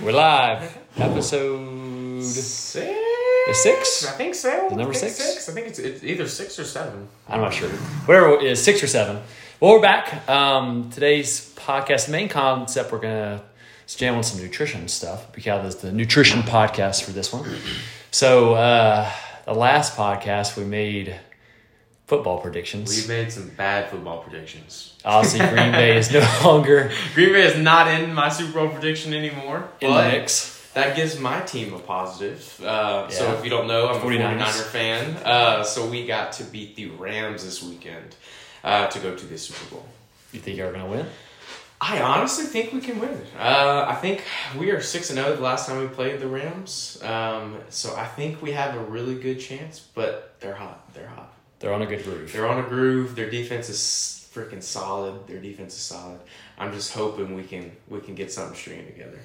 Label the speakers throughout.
Speaker 1: We're live. Episode
Speaker 2: Six?
Speaker 1: six?
Speaker 2: I think so.
Speaker 1: The number
Speaker 2: I think
Speaker 1: six?
Speaker 2: I think it's, it's either six or seven.
Speaker 1: I'm not sure. Whatever it is, six or seven. Well, we're back. Um, today's podcast main concept we're gonna jam on some nutrition stuff. Because this the nutrition podcast for this one. So uh, the last podcast we made football predictions.
Speaker 2: We made some bad football predictions.
Speaker 1: Obviously, Green Bay is no longer
Speaker 2: Green Bay is not in my Super Bowl prediction anymore.
Speaker 1: in the
Speaker 2: but
Speaker 1: mix.
Speaker 2: That gives my team a positive. Uh, So if you don't know, I'm
Speaker 1: 49ers.
Speaker 2: a 49er fan. Uh, so we got to beat the Rams this weekend uh, to go to the Super Bowl.
Speaker 1: You think you're gonna win?
Speaker 2: I honestly think we can win. Uh, I think we are six and zero the last time we played the Rams. Um, so I think we have a really good chance. But they're hot. They're hot.
Speaker 1: They're on a good groove.
Speaker 2: They're on a groove. Their defense is freaking solid. Their defense is solid. I'm just hoping we can we can get something stringing together.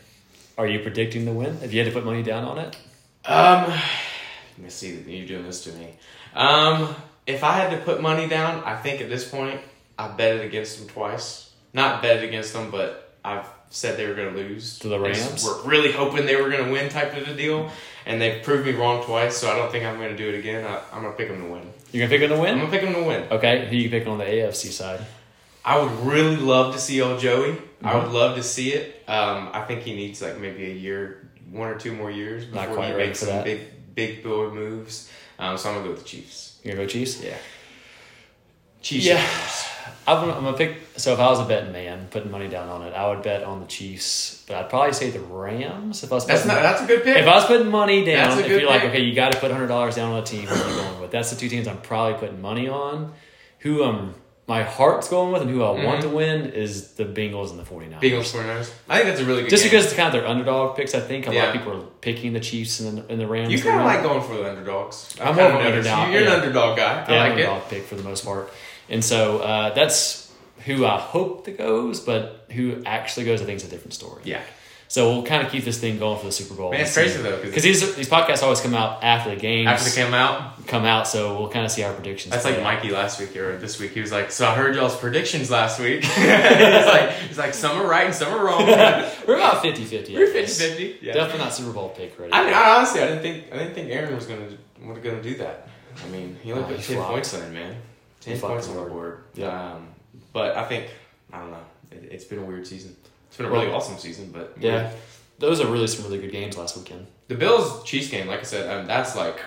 Speaker 1: Are you predicting the win? If you had to put money down on it,
Speaker 2: Um, let me see. You're doing this to me. Um, if I had to put money down, I think at this point I bet it against them twice. Not bet it against them, but I've said they were going to lose
Speaker 1: To the Rams?
Speaker 2: We're really hoping they were going to win, type of a deal, and they've proved me wrong twice. So I don't think I'm going to do it again. I, I'm going to pick them to win.
Speaker 1: you're gonna pick them to win.
Speaker 2: I'm going to pick them to win.
Speaker 1: Okay, who you picking on the AFC side?
Speaker 2: I would really love to see old Joey. I
Speaker 1: Mhm.
Speaker 2: would love to see it. Um, I think he needs like maybe a year, one or two more years before he makes some
Speaker 1: that.
Speaker 2: big, big boy moves. Um, so I'm gonna go with the Chiefs.
Speaker 1: You're gonna go Chiefs?
Speaker 2: Yeah, Chiefs.
Speaker 1: Yeah.
Speaker 2: Chiefs.
Speaker 1: I'm gonna, I'm gonna pick. So if I was a betting man, putting money down on it, I would bet on the Chiefs, but I'd probably say the Rams. If I was
Speaker 2: That's not. That's a good pick.
Speaker 1: if I was putting money down, if you're like, okay, you got to put hundred dollars down on a team, what are you going with? That's the two teams I'm probably putting money on. Who um my heart's going with and who I want
Speaker 2: Mhm.
Speaker 1: to win is the Bengals and the 49ers.
Speaker 2: Bengals 49ers. I think that's a really good.
Speaker 1: Just
Speaker 2: game.
Speaker 1: because it's kind of their underdog picks, I think a lot of people are picking the Chiefs and the, and the Rams.
Speaker 2: you kind of like going for the underdogs.
Speaker 1: I'm
Speaker 2: kinda
Speaker 1: more of an underdog,
Speaker 2: You're
Speaker 1: yeah.
Speaker 2: an underdog guy. I
Speaker 1: yeah,
Speaker 2: like
Speaker 1: underdog pick for the most part. And so uh, that's who I hope that goes, but who actually goes, I think is a different story.
Speaker 2: Yeah,
Speaker 1: So we'll kind of keep this thing going for the Super Bowl.
Speaker 2: man, it's crazy though
Speaker 1: Because these these podcasts always come out after the games
Speaker 2: after they came out,
Speaker 1: come out, so we'll kind of see our predictions.
Speaker 2: That's like
Speaker 1: out.
Speaker 2: Mikey last week or this week. He was like, "So I heard y'all's predictions last week." he's like, "He's like some are right and some are wrong."
Speaker 1: We're about 50 50.
Speaker 2: We're 50-50. Yeah.
Speaker 1: Definitely not Super Bowl pick ready.
Speaker 2: I mean, I honestly, I didn't think I didn't think Aaron was gonna was gonna do that. I mean, he only
Speaker 1: Oh,
Speaker 2: put ten
Speaker 1: flopped.
Speaker 2: points in, man. Ten points on the board.
Speaker 1: Yeah.
Speaker 2: Um, but I think I don't know. It, it's been a weird season. It's been a really
Speaker 1: Well,
Speaker 2: awesome season, but
Speaker 1: yeah. Those are really some really good games last weekend.
Speaker 2: The Bills Chiefs game, like I said, um, that's like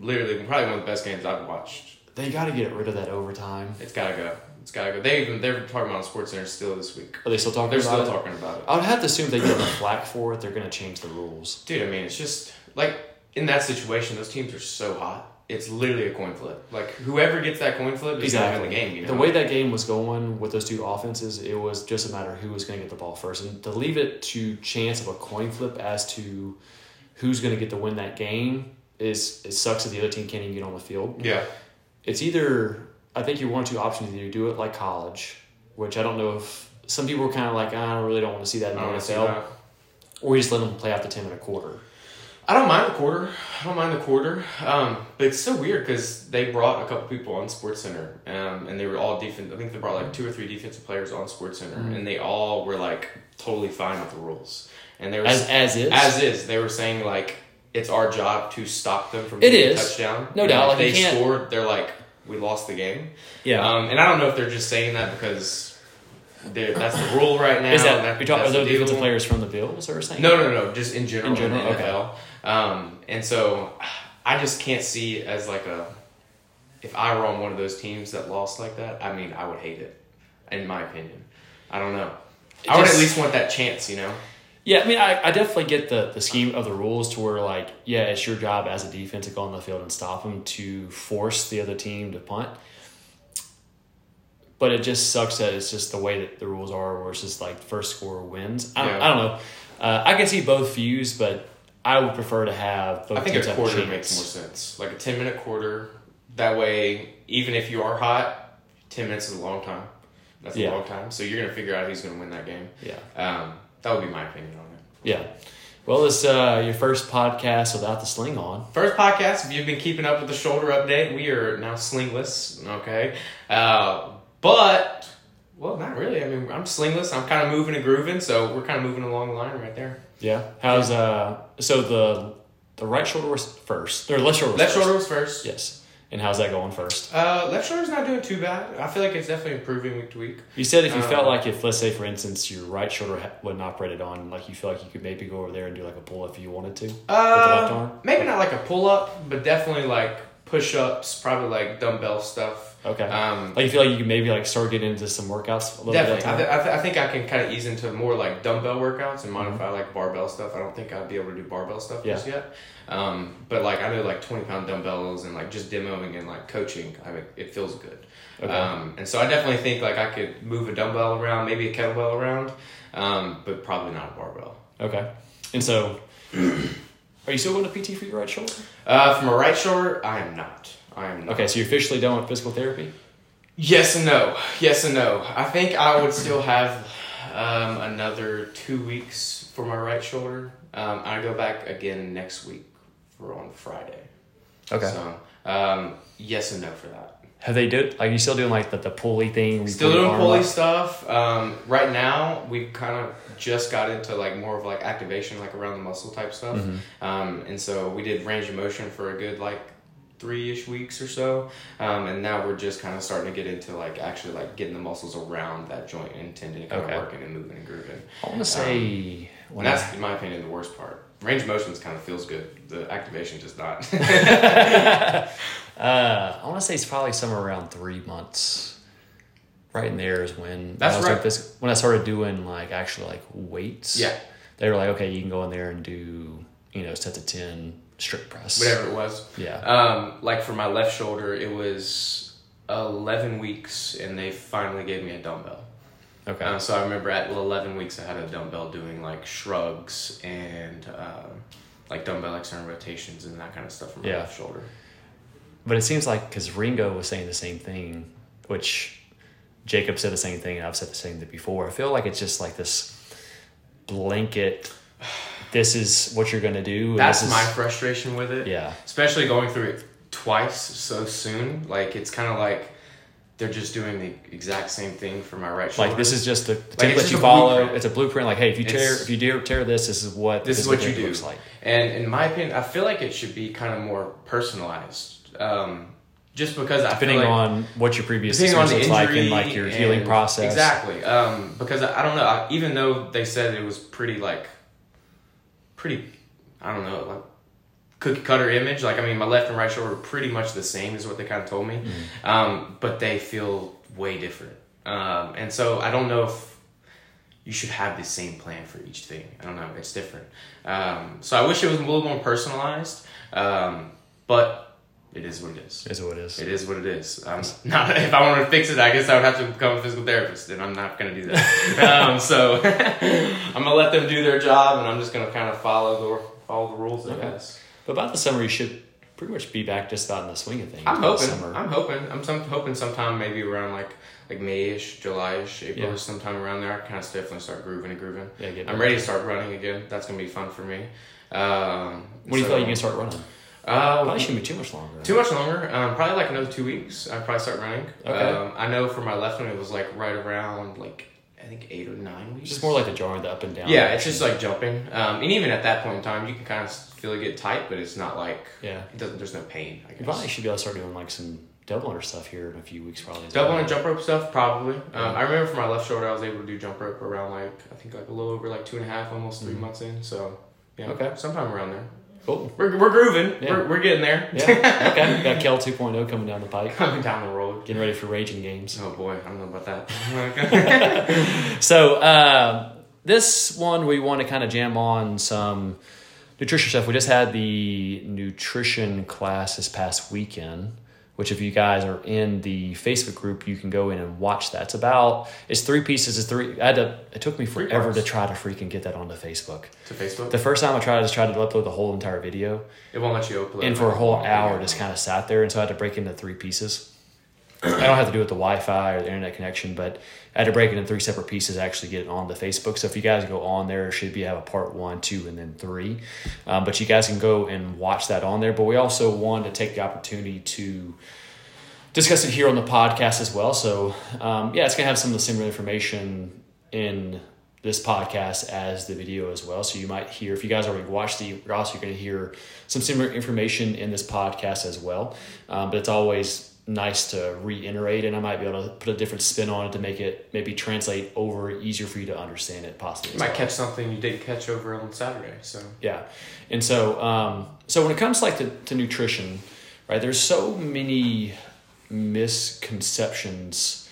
Speaker 2: literally probably one of the best games I've watched.
Speaker 1: They got to get rid of that overtime.
Speaker 2: It's gotta go. It's gotta go. They even they're talking about Sports Center still this week.
Speaker 1: Are they still talking
Speaker 2: They're
Speaker 1: about
Speaker 2: still
Speaker 1: it?
Speaker 2: talking about it.
Speaker 1: I would have to assume they get the flack for it. They're going to change the rules.
Speaker 2: Dude, I mean, it's just like in that situation, those teams are so hot. It's literally a coin flip. Like whoever gets that coin flip is win the game. You know,
Speaker 1: The way that game was going with those two offenses, it was just a matter of who was going to get the ball first, and to leave it to chance of a coin flip as to who's going to get to win that game is it sucks that the other team can't even get on the field.
Speaker 2: yeah,
Speaker 1: It's either I think you're one or two options. Either you do it like college, which I don't know if some people were kind of like ah, I really don't want to see that in the
Speaker 2: don't wanna see
Speaker 1: NFL, or you just let them play out the ten and a quarter.
Speaker 2: I don't mind the quarter. I don't mind the quarter. Um, but it's so weird because they brought a couple people on Sports Center, um, and they were all defense. I think they brought like two or three defensive players on Sports Center,
Speaker 1: Mhm.
Speaker 2: and they all were like totally fine with the rules. And they were
Speaker 1: As as is,
Speaker 2: as is. They were saying like it's our job to stop them from
Speaker 1: It
Speaker 2: getting a touchdown.
Speaker 1: No
Speaker 2: And
Speaker 1: doubt,
Speaker 2: If
Speaker 1: like,
Speaker 2: they scored, they're like we lost the game.
Speaker 1: yeah.
Speaker 2: Um, and I don't know if they're just saying that because they're, that's the rule right now.
Speaker 1: is that,
Speaker 2: that
Speaker 1: you're talking are
Speaker 2: the
Speaker 1: those defensive players from the Bills or saying?
Speaker 2: No, no, no, just in general.
Speaker 1: In general,
Speaker 2: in
Speaker 1: okay.
Speaker 2: Um, and so I just can't see it as like a. If I were on one of those teams that lost like that, I mean, I would hate it. In my opinion, I don't know.
Speaker 1: It
Speaker 2: I would
Speaker 1: just-
Speaker 2: at least want that chance, you know.
Speaker 1: Yeah, I mean, I, I definitely get the, the scheme of the rules to where, like, yeah, it's your job as a defense to go on the field and stop them to force the other team to punt. But it just sucks that it's just the way that the rules are, where it's just like first score wins. I don't,
Speaker 2: Yeah.
Speaker 1: I don't know. Uh, I can see both views, but I would prefer to have both
Speaker 2: I think a quarter makes more sense. Like a ten minute quarter. That way, even if you are hot, ten minutes is a long time. That's
Speaker 1: Yeah.
Speaker 2: a long time. So you're gonna figure out who's gonna win that game.
Speaker 1: Yeah,
Speaker 2: Um, that would be my opinion on it.
Speaker 1: yeah. Well, it's uh, your first podcast without the sling on.
Speaker 2: First podcast, if you've been keeping up with the shoulder update, we are now slingless, okay? Uh, but Well, not really. I mean, I'm slingless. I'm kind of moving and grooving, so we're kind of moving along the line right there.
Speaker 1: Yeah. How's uh? So the the right shoulder was first. Or left shoulder. Was
Speaker 2: Left
Speaker 1: first.
Speaker 2: shoulder was first.
Speaker 1: Yes. And how's that going first?
Speaker 2: Uh, left shoulder's not doing too bad. I feel like it's definitely improving week to week.
Speaker 1: You said if you
Speaker 2: Um,
Speaker 1: felt like if, let's say, for instance, your right shoulder wasn't operated on, like you feel like you could maybe go over there and do like a pull up if you wanted to. left
Speaker 2: Uh,
Speaker 1: arm?
Speaker 2: maybe not like a pull up, but definitely like push ups, probably like dumbbell stuff.
Speaker 1: Okay.
Speaker 2: Um,
Speaker 1: like you feel like you could maybe like start getting into some workouts a little
Speaker 2: definitely.
Speaker 1: bit
Speaker 2: I, th- I, th- I think I can kind of ease into more like dumbbell workouts and
Speaker 1: Mm-hmm.
Speaker 2: modify like barbell stuff. I don't think I'd be able to do barbell stuff
Speaker 1: Yeah.
Speaker 2: just yet. Um, but like I know like twenty pound dumbbells and like just demoing and like coaching, I mean, it feels good.
Speaker 1: Okay.
Speaker 2: Um, and so I definitely think like I could move a dumbbell around, maybe a kettlebell around, um, but probably not a barbell.
Speaker 1: Okay. And so, are you still going to PT for your right shoulder?
Speaker 2: Uh, for my right shoulder, I am not. I am not.
Speaker 1: Okay, so you're officially done with physical therapy.
Speaker 2: Yes and no. Yes and no. I think I would still have um, another two weeks for my right shoulder. Um, I go back again next week for on Friday. Okay. So um, yes and no for that.
Speaker 1: Have they did Like you still doing like the, the pulley thing?
Speaker 2: Still doing pulley
Speaker 1: up?
Speaker 2: stuff. Um, right now, we kind of just got into like more of like activation, like around the muscle type stuff.
Speaker 1: Mm-hmm.
Speaker 2: Um, and so we did range of motion for a good like three ish weeks or so. Um, and now we're just kind of starting to get into like actually like getting the muscles around that joint and tendon kind
Speaker 1: Okay.
Speaker 2: of working and moving and grooving.
Speaker 1: I want to say
Speaker 2: And
Speaker 1: when I,
Speaker 2: that's, in my opinion, the worst part. Range of motions kind of feels good. The activation just not.
Speaker 1: uh, I want to say it's probably somewhere around three months. Right in there is when
Speaker 2: That's
Speaker 1: I was
Speaker 2: right.
Speaker 1: like this when I started doing like actually like weights.
Speaker 2: yeah,
Speaker 1: they were like, okay, you can go in there and do you know sets of ten strict press.
Speaker 2: whatever it was.
Speaker 1: Yeah.
Speaker 2: Um, like for my left shoulder, it was 11 weeks, and they finally gave me a dumbbell.
Speaker 1: Okay.
Speaker 2: Uh, so I remember at 11 weeks, I had a dumbbell doing like shrugs and um, like dumbbell external rotations and that kind of stuff for my
Speaker 1: Yeah.
Speaker 2: left shoulder.
Speaker 1: But it seems like because Ringo was saying the same thing, which Jacob said the same thing, and I've said the same thing before. I feel like it's just like this blanket. This is what you're gonna do.
Speaker 2: That's
Speaker 1: this is-
Speaker 2: my frustration with it.
Speaker 1: yeah.
Speaker 2: Especially going through it twice so soon. Like it's kind of like they're just doing the exact same thing for my right shoulder.
Speaker 1: Like this is just the
Speaker 2: it's
Speaker 1: template
Speaker 2: just
Speaker 1: you follow.
Speaker 2: blueprint.
Speaker 1: It's a blueprint. Like, hey, if you tear,
Speaker 2: It's-
Speaker 1: if you do tear this, this is what
Speaker 2: This is what you do.
Speaker 1: looks like.
Speaker 2: And in my opinion, I feel like it should be kind of more personalized. Um, just because I
Speaker 1: Depending
Speaker 2: like
Speaker 1: on what your previous
Speaker 2: depending on
Speaker 1: experience
Speaker 2: the
Speaker 1: looks like
Speaker 2: injury
Speaker 1: and like your
Speaker 2: and-
Speaker 1: healing process.
Speaker 2: Exactly. Um, because I, I don't know. I, even though they said it was pretty like, pretty, I don't know, like cookie cutter image. Like I mean, my left and right shoulder are pretty much the same, is what they kind of told me.
Speaker 1: Mm-hmm.
Speaker 2: Um, but they feel way different. Um, and so I don't know if you should have the same plan for each thing. I don't know. It's different. Um, so I wish it was a little more personalized. Um, but it is what it is.
Speaker 1: It is what it is.
Speaker 2: It is what it is. I'm not. If I wanted to fix it, I guess I would have to become a physical therapist, and I'm not going to do that. um, so I'm gonna let them do their job, and I'm just gonna kind of follow the follow the rules. I
Speaker 1: Okay.
Speaker 2: guess.
Speaker 1: But by the summer, you should pretty much be back just out in the swing of things.
Speaker 2: I'm hoping.
Speaker 1: Summer.
Speaker 2: I'm hoping. I'm some, hoping sometime maybe around like like Mayish, Julyish, April,
Speaker 1: Yeah.
Speaker 2: sometime around there. I kind of definitely start grooving and grooving.
Speaker 1: yeah, get
Speaker 2: I'm ready to start running again. That's gonna be fun for me. Um,
Speaker 1: When do you
Speaker 2: so-
Speaker 1: feel like you can start running?
Speaker 2: Uh,
Speaker 1: Probably shouldn't be too much longer.
Speaker 2: Too much longer. Um, probably like another two weeks. I'd probably start running.
Speaker 1: Okay.
Speaker 2: Um, I know for my left one, it was like right around like I think eight or nine weeks.
Speaker 1: It's just more like the jarring, the up and down.
Speaker 2: yeah, it's just like jumping. Um, and even at that point in time, you can kind of feel it get tight, but it's not like
Speaker 1: yeah.
Speaker 2: it doesn't. There's no pain. I
Speaker 1: You probably should be able to start doing like some double under stuff here in a few weeks, probably.
Speaker 2: Double
Speaker 1: well.
Speaker 2: and jump rope stuff, probably. Um,
Speaker 1: Yeah.
Speaker 2: I remember for my left shoulder, I was able to do jump rope around like I think like a little over like two and a half, almost 3
Speaker 1: Mhm.
Speaker 2: months in. So yeah,
Speaker 1: Okay.
Speaker 2: sometime around there.
Speaker 1: Cool.
Speaker 2: We're, we're grooving.
Speaker 1: Yeah.
Speaker 2: We're, we're getting there.
Speaker 1: Yeah. okay. Got Kel 2.0 coming down the pike.
Speaker 2: Coming down the road.
Speaker 1: Getting ready for raging games.
Speaker 2: Oh boy, I don't know about that.
Speaker 1: So uh, this one we want to kind of jam on some nutrition stuff. We just had the nutrition class this past weekend, which if you guys are in the Facebook group, you can go in and watch that. It's about it's three pieces. It's three. I had to. It took me forever to try to freaking get that onto Facebook.
Speaker 2: to Facebook.
Speaker 1: The first time I tried, I just tried to upload the whole entire video,
Speaker 2: It won't let you upload.
Speaker 1: and for a whole hour, just kind of sat there, and so I had to break into three pieces. I don't have to do it with the Wi-Fi or the internet connection, but I had to break it in three separate pieces to actually get it on the Facebook. So if you guys go on there, it should be have a part one, two, and then three. Um, but you guys can go and watch that on there. But we also wanted to take the opportunity to discuss it here on the podcast as well. So um, yeah, it's gonna have some of the similar information in this podcast as the video as well. So you might hear, if you guys already watched the Ross, you're going to hear some similar information in this podcast as well. Um, but it's always nice to reiterate, and I might be able to put a different spin on it to make it maybe translate over easier for you to understand it possibly.
Speaker 2: You might
Speaker 1: well.
Speaker 2: catch something you didn't catch over on Saturday. So
Speaker 1: Yeah, and so um, so when it comes like to, to nutrition, right? There's so many misconceptions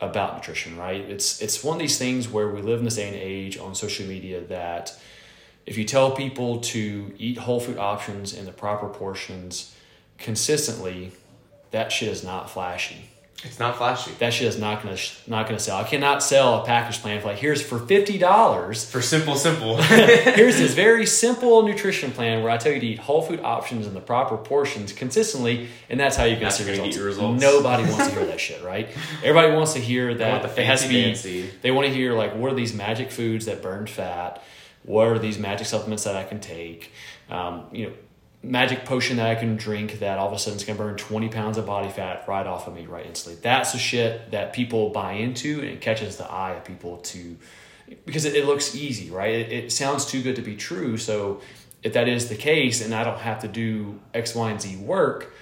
Speaker 1: about nutrition, right? It's it's one of these things where we live in this day and age on social media that if you tell people to eat whole food options in the proper portions consistently, that shit is not flashy
Speaker 2: it's not flashy.
Speaker 1: that shit is not gonna not gonna sell. I cannot sell a package plan for like here's for fifty dollars.
Speaker 2: For simple, simple.
Speaker 1: Here's this very simple nutrition plan where I tell you to eat whole food options in the proper portions consistently, and that's how you can see results.
Speaker 2: get you results.
Speaker 1: Nobody wants to hear that shit, right? Everybody wants to hear that
Speaker 2: the
Speaker 1: it has to be.
Speaker 2: fancy.
Speaker 1: They want to hear like what are these magic foods that burn fat? What are these magic supplements that I can take? Um, you know, magic potion that I can drink that all of a sudden is going to burn 20 pounds of body fat right off of me right instantly. That's the shit that people buy into and it catches the eye of people to because it, it looks easy, right? It, it sounds too good to be true. So if that is the case and I don't have to do X, Y, and Z work,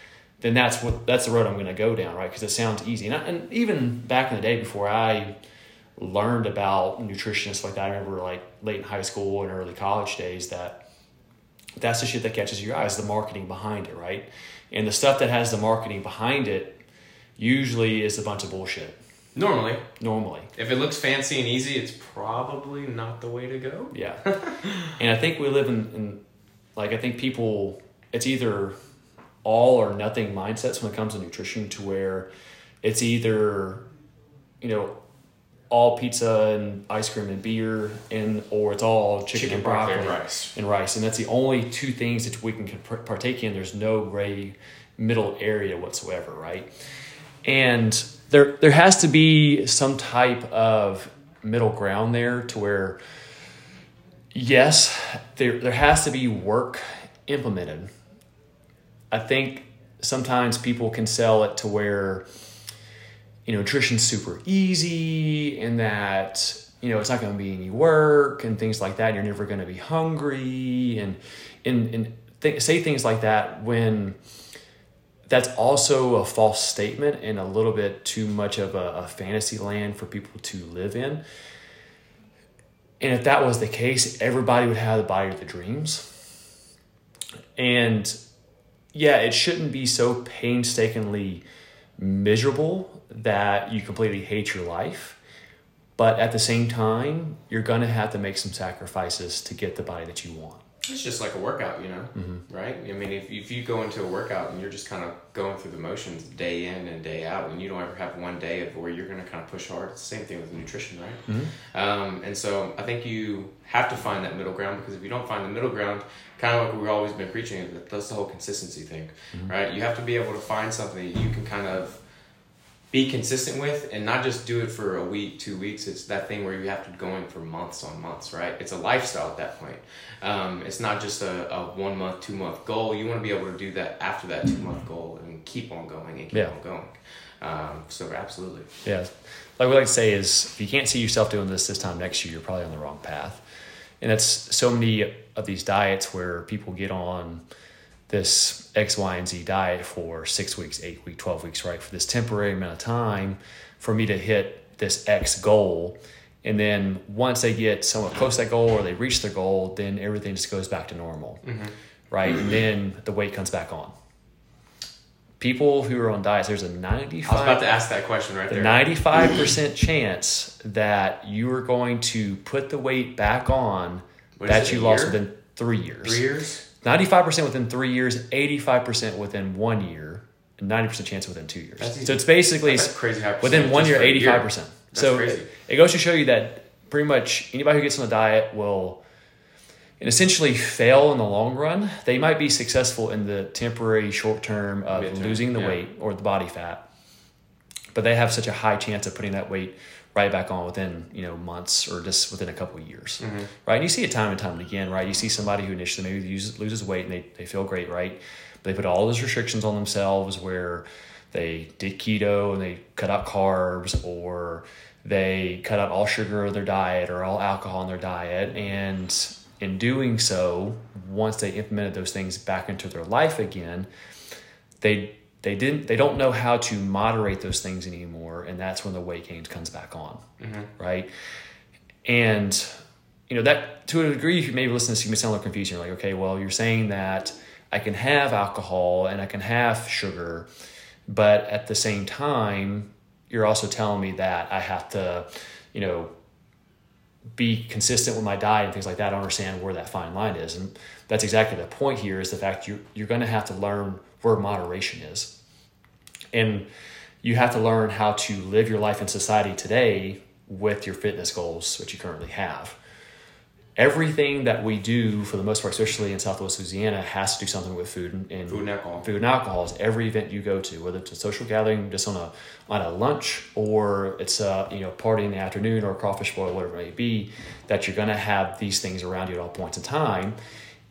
Speaker 1: then that's what that's the road I'm going to go down, right? Because it sounds easy. And, I, and even back in the day before I learned about nutrition and stuff like that, I remember like late in high school and early college days that that's the shit that catches your eyes, the marketing behind it, right? And the stuff that has the marketing behind it usually is a bunch of bullshit.
Speaker 2: Normally,
Speaker 1: Normally,
Speaker 2: if it looks fancy and easy, it's probably not the way to go.
Speaker 1: yeah. and I think we live in, in like I think people it's either all or nothing mindsets when it comes to nutrition to where it's either you know all pizza and ice cream and beer and or it's all chicken,
Speaker 2: Chicken,
Speaker 1: and
Speaker 2: broccoli,
Speaker 1: broccoli
Speaker 2: and rice.
Speaker 1: and rice, and that's the only two things that we can partake in. There's no gray middle area whatsoever, right? And there there has to be some type of middle ground there to where, yes, there there has to be work implemented. I think sometimes people can sell it to where you know nutrition's super easy and that you know it's not going to be any work and things like that. You're never going to be hungry and and, and th- say things like that when that's also a false statement and a little bit too much of a, a fantasy land for people to live in. And if that was the case everybody would have the body of the dreams. And yeah it shouldn't be so painstakingly miserable that you completely hate your life. But at the same time, you're going to have to make some sacrifices to get the body that you want.
Speaker 2: It's just like a workout, you know,
Speaker 1: Mm-hmm.
Speaker 2: right? I mean, if, if you go into a workout and you're just kind of going through the motions day in and day out, and you don't ever have one day of where you're going to kind of push hard, it's the same thing with nutrition, right?
Speaker 1: Mm-hmm.
Speaker 2: Um, and so I think you have to find that middle ground because if you don't find the middle ground, kind of like we've always been preaching, that's the whole consistency thing,
Speaker 1: Mm-hmm.
Speaker 2: right? You have to be able to find something that you can kind of be consistent with and not just do it for a week, two weeks. It's that thing where you have to go in for months on months, right? It's a lifestyle at that point. Um, it's not just a, a one month, two month goal. You want to be able to do that after that two month goal and keep on going and keep
Speaker 1: Yeah.
Speaker 2: on going. Um, so absolutely.
Speaker 1: Yeah. Like we like to say is if you can't see yourself doing this this time next year, you're probably on the wrong path. And that's so many of these diets where people get on this X, Y, and Z diet for six weeks, eight weeks, 12 weeks, right? For this temporary amount of time for me to hit this X goal. And then once they get somewhat close to that goal or they reach their goal, then everything just goes back to normal, mm-hmm. right? And then the weight comes back on. People who are on diets, there's a 95
Speaker 2: I was about to ask that question right
Speaker 1: the
Speaker 2: there.
Speaker 1: 95% chance that you are going to put the weight back on
Speaker 2: What
Speaker 1: that you lost
Speaker 2: year?
Speaker 1: within three years.
Speaker 2: Three years?
Speaker 1: 95% within three years, 85% within one year, and 90% chance within two years. So it's basically
Speaker 2: crazy high
Speaker 1: within one year,
Speaker 2: for a year.
Speaker 1: 85%.
Speaker 2: That's
Speaker 1: so it, it goes to show you that pretty much anybody who gets on a diet will and essentially fail in the long run. They might be successful in the temporary short term of
Speaker 2: Midterm,
Speaker 1: losing the
Speaker 2: yeah.
Speaker 1: weight or the body fat, but they have such a high chance of putting that weight right back on within you know months or just within a couple of years,
Speaker 2: Mm-hmm.
Speaker 1: right? And you see it time and time and again, right? You see somebody who initially maybe uses, loses weight and they, they feel great, right? But they put all those restrictions on themselves where they did keto and they cut out carbs or they cut out all sugar in their diet or all alcohol in their diet. And in doing so, once they implemented those things back into their life again, they they didn't they don't know how to moderate those things anymore and that's when the weight gain comes back on
Speaker 2: Mm-hmm.
Speaker 1: right and you know that to a degree if you maybe listen to this you may sound a little confused you're like okay well you're saying that i can have alcohol and i can have sugar but at the same time you're also telling me that i have to you know be consistent with my diet and things like that. I don't understand where that fine line is. And that's exactly the point here is the fact you're, you're going to have to learn where moderation is. And you have to learn how to live your life in society today with your fitness goals, which you currently have. Everything that we do, for the most part, especially in Southwest Louisiana, has to do something with food and, and
Speaker 2: Food and alcohol.
Speaker 1: food and alcohol is every event you go to, whether it's a social gathering just on a on a lunch or it's a you know party in the afternoon or a crawfish boil, whatever it may be, that you're going to have these things around you at all points in time,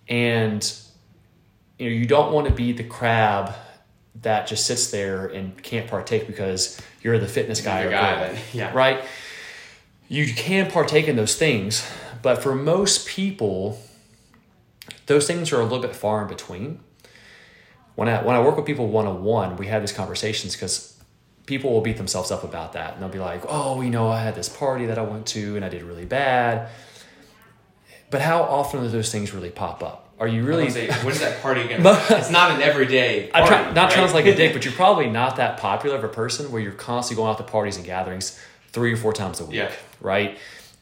Speaker 1: and you know you don't want to be the crab that just sits there and can't partake because you're the fitness guy
Speaker 2: the
Speaker 1: or
Speaker 2: guy
Speaker 1: girl,
Speaker 2: yeah.
Speaker 1: right? You can partake in those things, but for most people, those things are a little bit far in between when I when I work with people one on one, we have these conversations because people will beat themselves up about that, and they'll be like, "Oh, you know, I had this party that I went to, and I did really bad." But how often do those things really pop up? Are you really?
Speaker 2: Say, when's that party gonna? It's not an everyday. Party,
Speaker 1: try, not
Speaker 2: right?
Speaker 1: sound like a dick, but you're probably not that popular of a person where you're constantly going out to parties and gatherings three or four times a week,
Speaker 2: Yeah.
Speaker 1: right?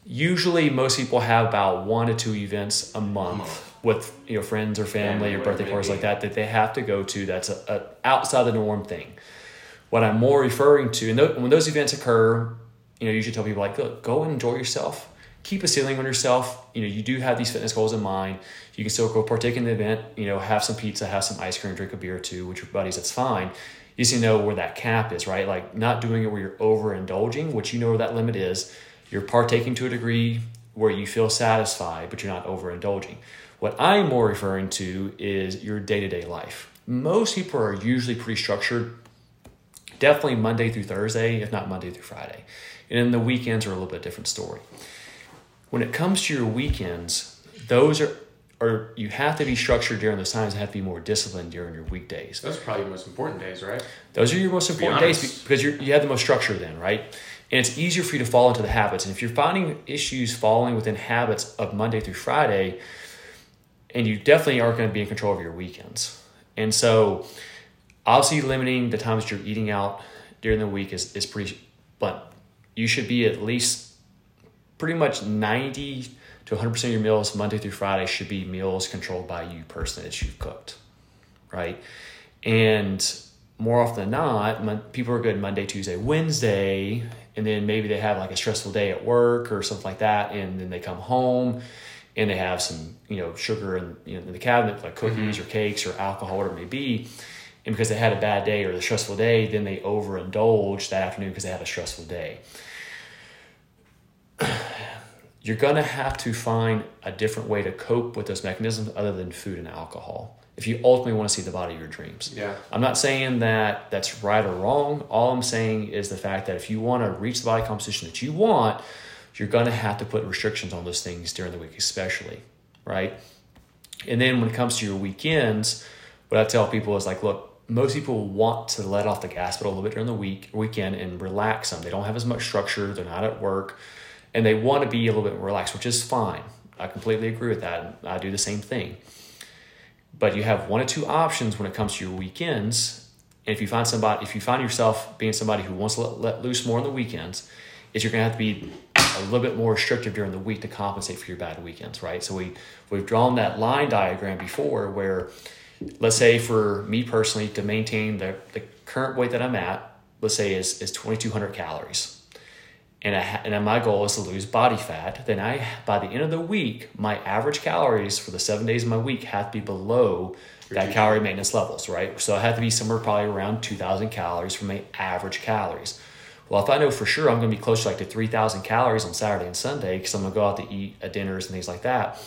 Speaker 1: Usually, most people have about one to two events a month
Speaker 2: month.
Speaker 1: with you know friends or family,
Speaker 2: Family,
Speaker 1: or birthday parties like that that they have to go to. That's a, a outside the norm thing. What I'm more referring to, and tho- when those events occur, you know, you should tell people like, look, go enjoy yourself. Keep a ceiling on yourself. You know, you do have these fitness goals in mind. You can still go partake in the event. You know, have some pizza, have some ice cream, drink a beer or two with your buddies. That's fine. You just know where that cap is, right? Like not doing it where you're overindulging, which you know where that limit is. You're partaking to a degree where you feel satisfied, but you're not overindulging. What I'm more referring to is your day to day life. Most people are usually pretty structured definitely Monday through Thursday, if not Monday through Friday. And then the weekends are a little bit different story. When it comes to your weekends, those are or you have to be structured during those times and have to be more disciplined during your weekdays.
Speaker 2: Those are probably your most important days, right?
Speaker 1: Those are your most important days because you're, you have the most structure then, right? And it's easier for you to fall into the habits. And if you're finding issues falling within habits of Monday through Friday, and you definitely aren't going to be in control of your weekends. And so, obviously, limiting the times you're eating out during the week is, is pretty, but you should be at least pretty much 90 to 100% of your meals Monday through Friday should be meals controlled by you personally that you've cooked, right? And more often than not, people are good Monday, Tuesday, Wednesday, and then maybe they have like a stressful day at work or something like that, and then they come home and they have some you know sugar in, you know, in the cabinet like mm-hmm. cookies or cakes or alcohol, whatever it may be. And because they had a bad day or a stressful day, then they overindulge that afternoon because they had a stressful day you're going to have to find a different way to cope with those mechanisms other than food and alcohol if you ultimately want to see the body of your dreams.
Speaker 2: Yeah.
Speaker 1: I'm not saying that that's right or wrong. All I'm saying is the fact that if you want to reach the body composition that you want, you're going to have to put restrictions on those things during the week, especially, right? And then when it comes to your weekends, what I tell people is like, look, most people want to let off the gas pedal a little bit during the week weekend and relax some. They don't have as much structure. They're not at work, and they want to be a little bit more relaxed, which is fine. I completely agree with that. I do the same thing. But you have one or two options when it comes to your weekends. And if you find somebody, if you find yourself being somebody who wants to let, let loose more on the weekends, is you're going to have to be a little bit more restrictive during the week to compensate for your bad weekends, right? So we we've drawn that line diagram before where, let's say for me personally to maintain the, the current weight that I'm at, let's say is is 2,200 calories, and I and my goal is to lose body fat. Then I by the end of the week, my average calories for the seven days of my week have to be below that calorie maintenance levels, right? So I have to be somewhere probably around 2,000 calories for my average calories. Well, if I know for sure I'm going to be close to like to 3,000 calories on Saturday and Sunday because I'm going to go out to eat at dinners and things like that,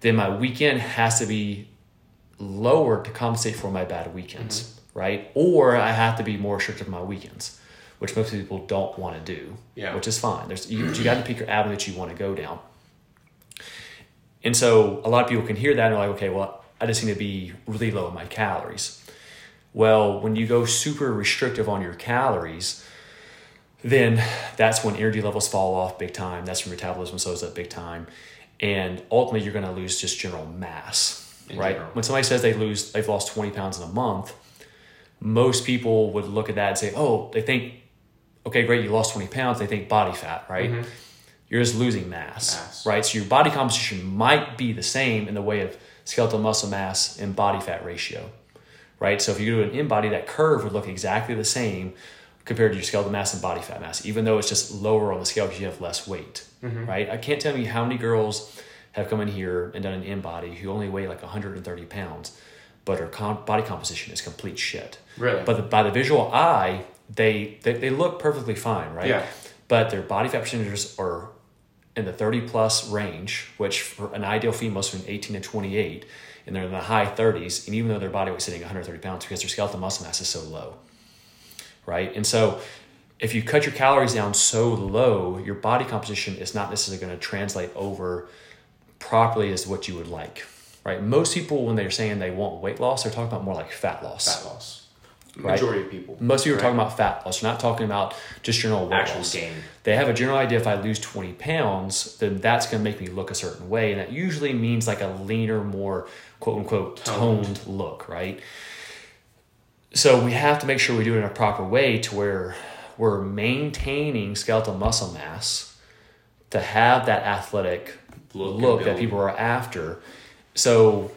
Speaker 1: then my weekend has to be lower to compensate for my bad weekends, right? Or I have to be more restrictive on my weekends, which most people don't want to do,
Speaker 2: Yeah.
Speaker 1: which is fine. There's you, you got to pick your avenue that you want to go down. And so a lot of people can hear that and they're like, okay, well, I just need to be really low in my calories. Well, when you go super restrictive on your calories, then that's when energy levels fall off big time. That's when metabolism slows up big time. And ultimately, you're going to lose just general mass,
Speaker 2: In
Speaker 1: right?
Speaker 2: general.
Speaker 1: When somebody says they lose, they've lost 20 pounds in a month, most people would look at that and say, oh, they think, okay, great, you lost 20 pounds. They think body fat, right? Mm-hmm. You're just losing mass,
Speaker 2: Mass.
Speaker 1: right? So your body composition might be the same in the way of skeletal muscle mass and body fat ratio, right? So if you do an InBody, that curve would look exactly the same compared to your skeletal mass and body fat mass, even though it's just lower on the scale because you have less weight, mm-hmm. right? I can't tell you how many girls have come in here and done an InBody who only weigh like 130 pounds, but her com- body composition is complete shit.
Speaker 2: Really?
Speaker 1: But the, by the visual eye, they, they they look perfectly fine, right?
Speaker 2: Yeah.
Speaker 1: But their body fat percentages are in the 30 plus range, which for an ideal female is between 18 and 28, and they're in the high 30s, and even though their body weight's sitting 130 pounds because their skeletal muscle mass is so low, right? And so if you cut your calories down so low, your body composition is not necessarily going to translate over properly as what you would like, right? Most people, when they're saying they want weight loss, they're talking about more like fat loss.
Speaker 2: Fat loss.
Speaker 1: Right.
Speaker 2: Majority of people.
Speaker 1: Most people are talking about fat loss. You're not talking about just general weight
Speaker 2: Actual
Speaker 1: loss.
Speaker 2: gain.
Speaker 1: They have a general idea if I lose 20 pounds, then that's going to make me look a certain way. And that usually means like a leaner, more quote unquote
Speaker 2: Toned.
Speaker 1: toned look, right? So we have to make sure we do it in a proper way to where we're maintaining skeletal muscle mass to have that athletic
Speaker 2: Look
Speaker 1: look, that people are after. So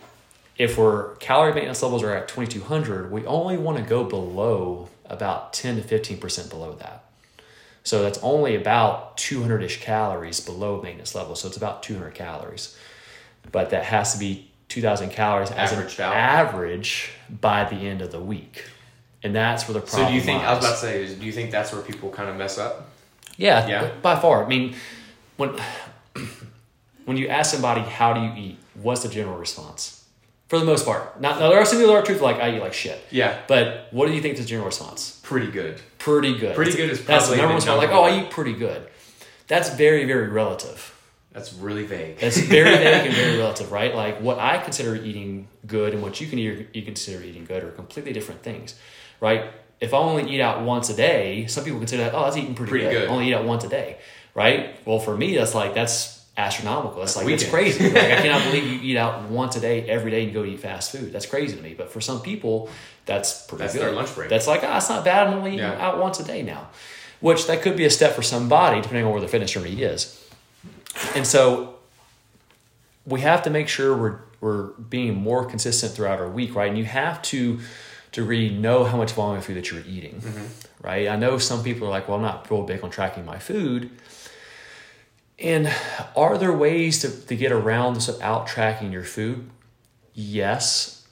Speaker 1: if we're calorie maintenance levels are at 2200, we only want to go below about 10 to 15% below that. So that's only about 200 ish calories below maintenance level. So it's about 200 calories. But that has to be 2000 calories as an
Speaker 2: out.
Speaker 1: average by the end of the week. And that's where the problem
Speaker 2: So do you think I was about to say? is- Do you think that's where people kind of mess up?
Speaker 1: Yeah,
Speaker 2: Yeah.
Speaker 1: by far. I mean, when when you ask somebody how do you eat, what's the general response? For the most part, not now there are some people that are truthful, like I eat like shit.
Speaker 2: Yeah.
Speaker 1: But what do you think is the general response?
Speaker 2: Pretty good.
Speaker 1: Pretty good.
Speaker 2: Pretty
Speaker 1: That's-
Speaker 2: good is
Speaker 1: that's the
Speaker 2: probably
Speaker 1: number one. Like, oh, I eat pretty good. That's very very relative.
Speaker 2: That's really vague.
Speaker 1: That's very vague and very relative, right? Like what I consider eating good and what you can eat, you consider eating good are completely different things, right? If I only eat out once a day, some people consider that oh that's eating pretty,
Speaker 2: Pretty
Speaker 1: good.
Speaker 2: good.
Speaker 1: Only eat out once a day, right? Well, for me, that's like that's astronomical. That's like it's crazy. Like, I cannot believe you eat out once a day every day and go eat fast food. That's crazy to me. But for some people, that's pretty
Speaker 2: That's
Speaker 1: good.
Speaker 2: their lunch break.
Speaker 1: That's like ah, it's not bad. I'm only eating
Speaker 2: Yeah.
Speaker 1: out once a day now, which that could be a step for somebody depending on where their fitness journey is. And so we have to make sure we're we're being more consistent throughout our week, right? And you have to to really know how much volume of food that you're eating, right? I know some people are like, "Well, I'm not real big on tracking my food." And are there ways to, to get around this without tracking your food? Yes,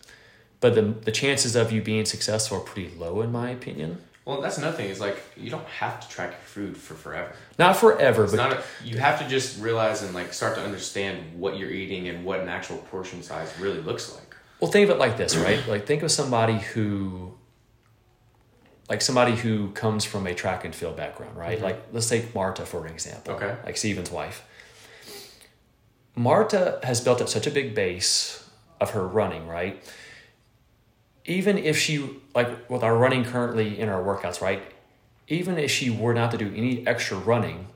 Speaker 1: but the the chances of you being successful are pretty low, in my opinion.
Speaker 2: well, that's another thing. Is like you don't have to track your food for forever.
Speaker 1: Not forever,
Speaker 2: It's
Speaker 1: but
Speaker 2: not. A, you have to just realize and like start to understand what you're eating and what an actual portion size really looks like.
Speaker 1: Well, think of it like this, right? Like, think of somebody who, like somebody who comes from a track and field background, right? Mm-hmm. Like, let's take Marta for an example.
Speaker 2: Okay.
Speaker 1: Like Steven's wife. Marta has built up such a big base of her running, right? Even if she, like with our running currently in our workouts, right? Even if she were not to do any extra running,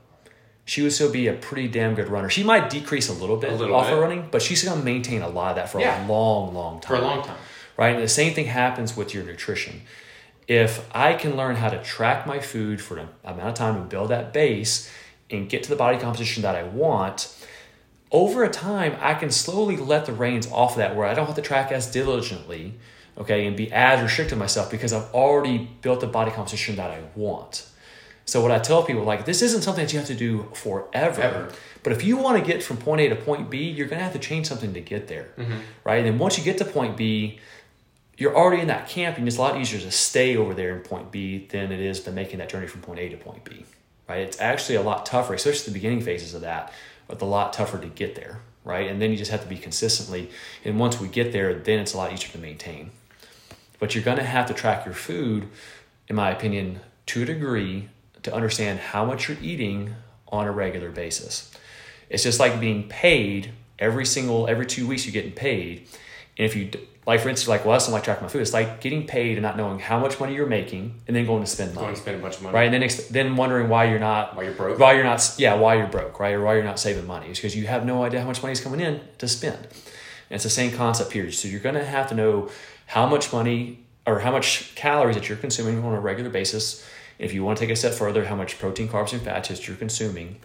Speaker 1: she would still be a pretty damn good runner. She might decrease a little bit
Speaker 2: A little
Speaker 1: off
Speaker 2: bit.
Speaker 1: her running, but she's going to maintain a lot of that for
Speaker 2: Yeah.
Speaker 1: a long, long time.
Speaker 2: For a long time.
Speaker 1: Right? And the same thing happens with your nutrition. If I can learn how to track my food for an amount of time and build that base and get to the body composition that I want, over a time, I can slowly let the reins off of that where I don't have to track as diligently, okay, and be as restricted myself because I've already built the body composition that I want. So what I tell people, like, this isn't something that you have to do forever.
Speaker 2: Ever.
Speaker 1: But if you want to get from point A to point B, you're going to have to change something to get there, mm-hmm. right? And once you get to point B, you're already in that camp, and it's a lot easier to stay over there in point B than it is to making that journey from point A to point B, right? It's actually a lot tougher, especially the beginning phases of that. But a lot tougher to get there, right? And then you just have to be consistently. And once we get there, then it's a lot easier to maintain, but you're going to have to track your food, in my opinion, to a degree to understand how much you're eating on a regular basis. It's just like being paid every single every two weeks you're getting paid, and if you like for instance like well I don't like tracking my food. It's like getting paid and not knowing how much money you're making and then going to spend money.
Speaker 2: Going to spend a bunch of money.
Speaker 1: Right, and then ex- then wondering why you're not
Speaker 2: Why you're broke.
Speaker 1: why you're not yeah why you're broke right or why you're not saving money it's because you have no idea how much money is coming in to spend and it's the same concept here so you're going to have to know how much money or how much calories that you're consuming on a regular basis if you want to take a step further how much protein carbs and fats that you're consuming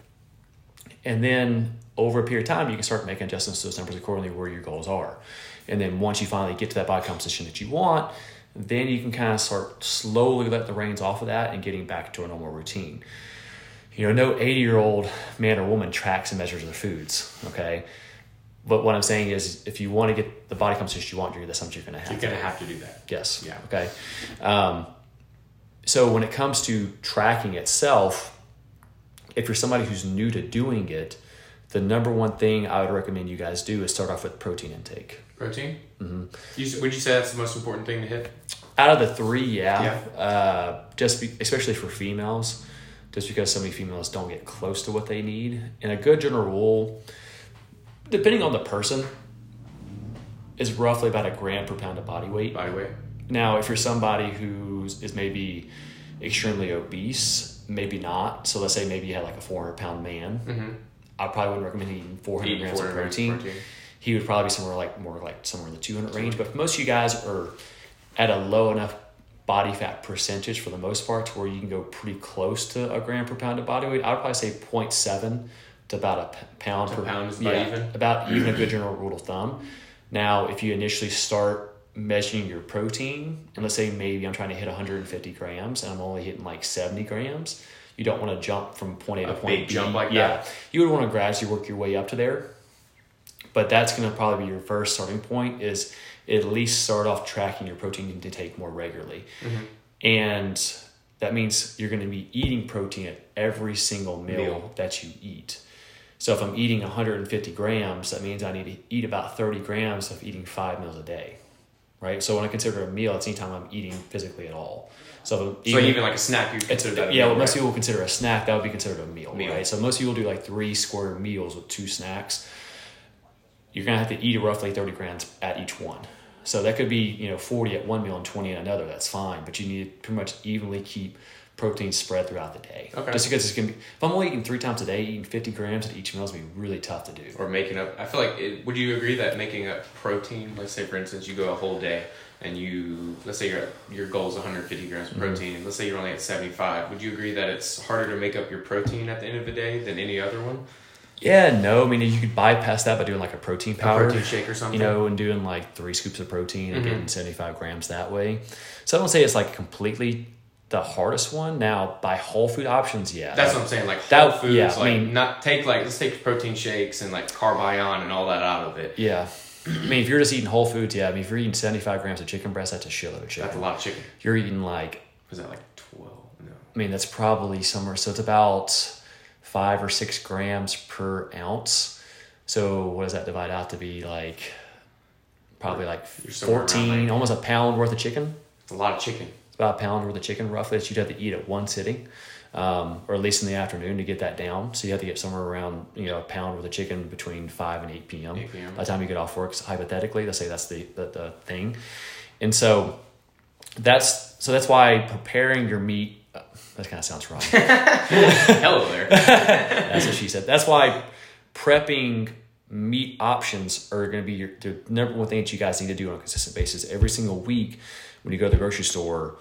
Speaker 1: and then over a period of time you can start making adjustments to those numbers accordingly where your goals are and then once you finally get to that body composition that you want then you can kind of start slowly let the reins off of that and getting back to a normal routine you know, no 80 year old man or woman tracks and measures their foods, okay? But what I'm saying is, if you want to get the body composition you want, that's something you're going to have
Speaker 2: You're
Speaker 1: to
Speaker 2: going to have to do that.
Speaker 1: Yes.
Speaker 2: Yeah.
Speaker 1: Okay. Um, so when it comes to tracking itself, if you're somebody who's new to doing it, the number one thing I would recommend you guys do is start off with protein intake.
Speaker 2: Protein? Mm-hmm. You, would you say that's the most important thing to hit?
Speaker 1: Out of the three, yeah, Uh, just be, especially for females, just because so many females don't get close to what they need. And a good general rule, depending on the person, is roughly about a gram per pound of body weight.
Speaker 2: By the way.
Speaker 1: Now, if you're somebody who is maybe extremely obese, maybe not. So let's say maybe you had like a 400 pound man.
Speaker 2: Mm-hmm.
Speaker 1: I probably wouldn't recommend eating 400
Speaker 2: Eating
Speaker 1: grams
Speaker 2: 400
Speaker 1: of
Speaker 2: grams of
Speaker 1: protein.
Speaker 2: protein.
Speaker 1: He would probably be somewhere like more like somewhere in the 200 range. But most of you guys are at a low enough body fat percentage for the most part to where you can go pretty close to a gram per pound of body weight. I would probably say 0.7 to about a pound
Speaker 2: To
Speaker 1: per
Speaker 2: pound is about even?
Speaker 1: About even a good general rule of thumb. Now, if you initially start measuring your protein, and let's say maybe I'm trying to hit 150 grams and I'm only hitting like 70 grams, you don't want to jump from point A to
Speaker 2: A
Speaker 1: point
Speaker 2: big
Speaker 1: B.
Speaker 2: jump like
Speaker 1: yeah.
Speaker 2: that?
Speaker 1: You would want to gradually work your way up to there. But that's going to probably be your first starting point is at least start off tracking your protein intake more regularly.
Speaker 2: Mm-hmm.
Speaker 1: And that means you're going to be eating protein at every single meal,
Speaker 2: Meal.
Speaker 1: that you eat. So if I'm eating 150 grams, that means I need to eat about 30 grams of eating five meals a day, right? So when I consider a meal, it's anytime I'm eating physically at all. So
Speaker 2: So even like a snack, you consider that a
Speaker 1: yeah,
Speaker 2: meal,
Speaker 1: most
Speaker 2: right?
Speaker 1: people consider a snack, that would be considered a meal,
Speaker 2: Meal.
Speaker 1: right? So most people do like three square meals with two snacks. You're gonna have to eat roughly 30 grams at each one. So that could be, you know, 40 at one meal and 20 at another. That's fine, but you need to pretty much evenly keep protein spread throughout the day.
Speaker 2: Okay.
Speaker 1: Just because it's gonna be, if I'm only eating three times a day, eating 50 grams at each meal is gonna be really tough to do.
Speaker 2: or making up. I feel like it, would you agree that making up protein, let's say for instance, you go a whole day and you let's say your your goal is 150 grams
Speaker 1: Mm-hmm.
Speaker 2: of protein, and let's say you're only at 75. Would you agree that it's harder to make up your protein at the end of the day than any other one?
Speaker 1: Yeah, no, I mean you could bypass that by doing like a protein
Speaker 2: A
Speaker 1: powder.
Speaker 2: protein shake or something.
Speaker 1: you know, and doing like three scoops of protein and
Speaker 2: Mhm.
Speaker 1: getting 75 grams that way. So I don't say it's like completely the hardest one. Now, by whole food options, yeah.
Speaker 2: That's what I'm saying. Like
Speaker 1: That-
Speaker 2: whole foods,
Speaker 1: yeah, I
Speaker 2: like
Speaker 1: mean-
Speaker 2: not take like let's take protein shakes and like carb ion and all that out of it.
Speaker 1: yeah. I mean, if you're just eating whole foods, yeah. I mean, if you're eating 75 grams of chicken breast, that's a shitload of chicken.
Speaker 2: That's a lot of chicken.
Speaker 1: You're eating like,
Speaker 2: Was that like 12? No.
Speaker 1: I mean, that's probably somewhere. So it's about five or six grams per ounce. So what does that divide out to be like? Probably like
Speaker 2: You're
Speaker 1: 14,
Speaker 2: like-
Speaker 1: almost a pound worth of chicken.
Speaker 2: It's a lot of chicken.
Speaker 1: It's about a pound worth of chicken roughly that you'd have to eat at one sitting, um, or at least in the afternoon to get that down. So you have to get somewhere around you know a pound worth of chicken between five and eight p.m.
Speaker 2: 8 p.m.
Speaker 1: By the time you get off work, hypothetically, let's say that's the, the the thing, and so that's so that's why preparing your meat. That kind of sounds wrong.
Speaker 2: Hello there.
Speaker 1: That's what she said. That's why prepping meat options are going to be your the number one thing that you guys need to do on a consistent basis every single week when you go to the grocery store.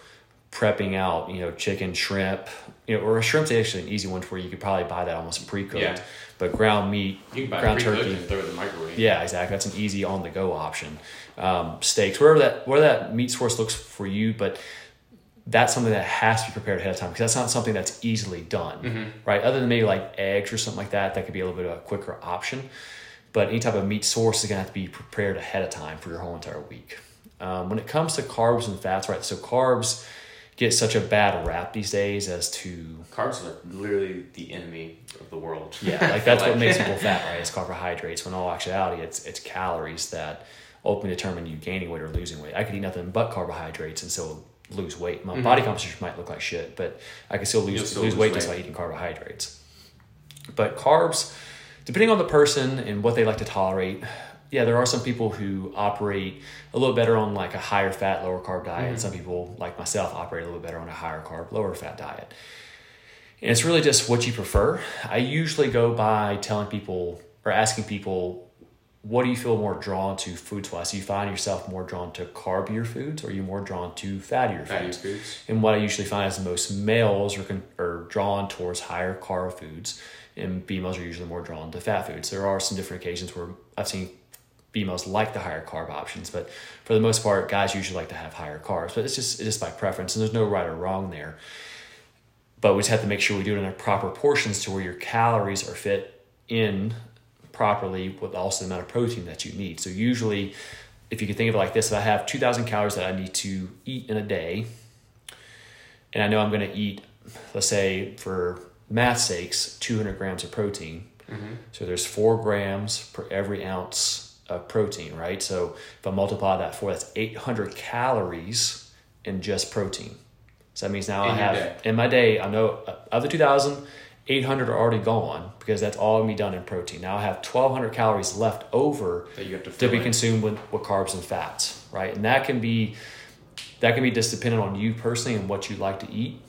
Speaker 1: Prepping out, you know, chicken, shrimp, you know, or a shrimp's actually an easy one to where you could probably buy that almost pre-cooked.
Speaker 2: Yeah.
Speaker 1: But ground meat,
Speaker 2: You can buy
Speaker 1: ground turkey,
Speaker 2: and throw it in the microwave.
Speaker 1: yeah, exactly. That's an easy on the go option. Um, steaks, wherever that where that meat source looks for you, but that's something that has to be prepared ahead of time because that's not something that's easily done,
Speaker 2: Mm-hmm.
Speaker 1: right? Other than maybe like eggs or something like that, that could be a little bit of a quicker option. But any type of meat source is gonna have to be prepared ahead of time for your whole entire week. Um, when it comes to carbs and fats, right? So carbs get such a bad rap these days as to
Speaker 2: Carbs are literally the enemy of the world.
Speaker 1: yeah, like that's what makes people fat, right? It's carbohydrates. When all actuality, it's it's calories that ultimately determine you gaining weight or losing weight. I could eat nothing but carbohydrates and still lose weight. My mm-hmm. body composition might look like shit, but I can still lose
Speaker 2: still
Speaker 1: lose
Speaker 2: lose
Speaker 1: weight just by eating carbohydrates. But carbs, depending on the person and what they like to tolerate, yeah, there are some people who operate a little better on like a higher fat, lower carb diet. And some people, like myself, operate a little better on a higher carb, lower fat diet. And it's really just what you prefer. I usually go by telling people or asking people, what do you feel more drawn to foods wise? Do you find yourself more drawn to carbier foods or are you more drawn to fattier
Speaker 2: Fatty
Speaker 1: foods?
Speaker 2: foods.
Speaker 1: And what I usually find is most males are, con- are drawn towards higher carb foods, and females are usually more drawn to fat foods. There are some different occasions where I've seen females like the higher carb options, but for the most part, guys usually like to have higher carbs. But it's just it's just by preference, and there's no right or wrong there. But we just have to make sure we do it in the proper portions to where your calories are fit in properly with also the amount of protein that you need. So usually, if you can think of it like this, if I have 2,000 calories that I need to eat in a day, and I know I'm going to eat, let's say for math sakes, 200 grams of protein. So there's four grams per every ounce of protein, right? So if I multiply that four, that's 800 calories in just protein. So that means now
Speaker 2: In
Speaker 1: I have
Speaker 2: day.
Speaker 1: in my day, I know uh, of the 2,000, 800 are already gone because that's all going to be done in protein. Now I have 1,200 calories left over
Speaker 2: That you have to
Speaker 1: to be
Speaker 2: in.
Speaker 1: consumed with, with carbs and fats, right? And that can be that can be just dependent on you personally and what you like to eat,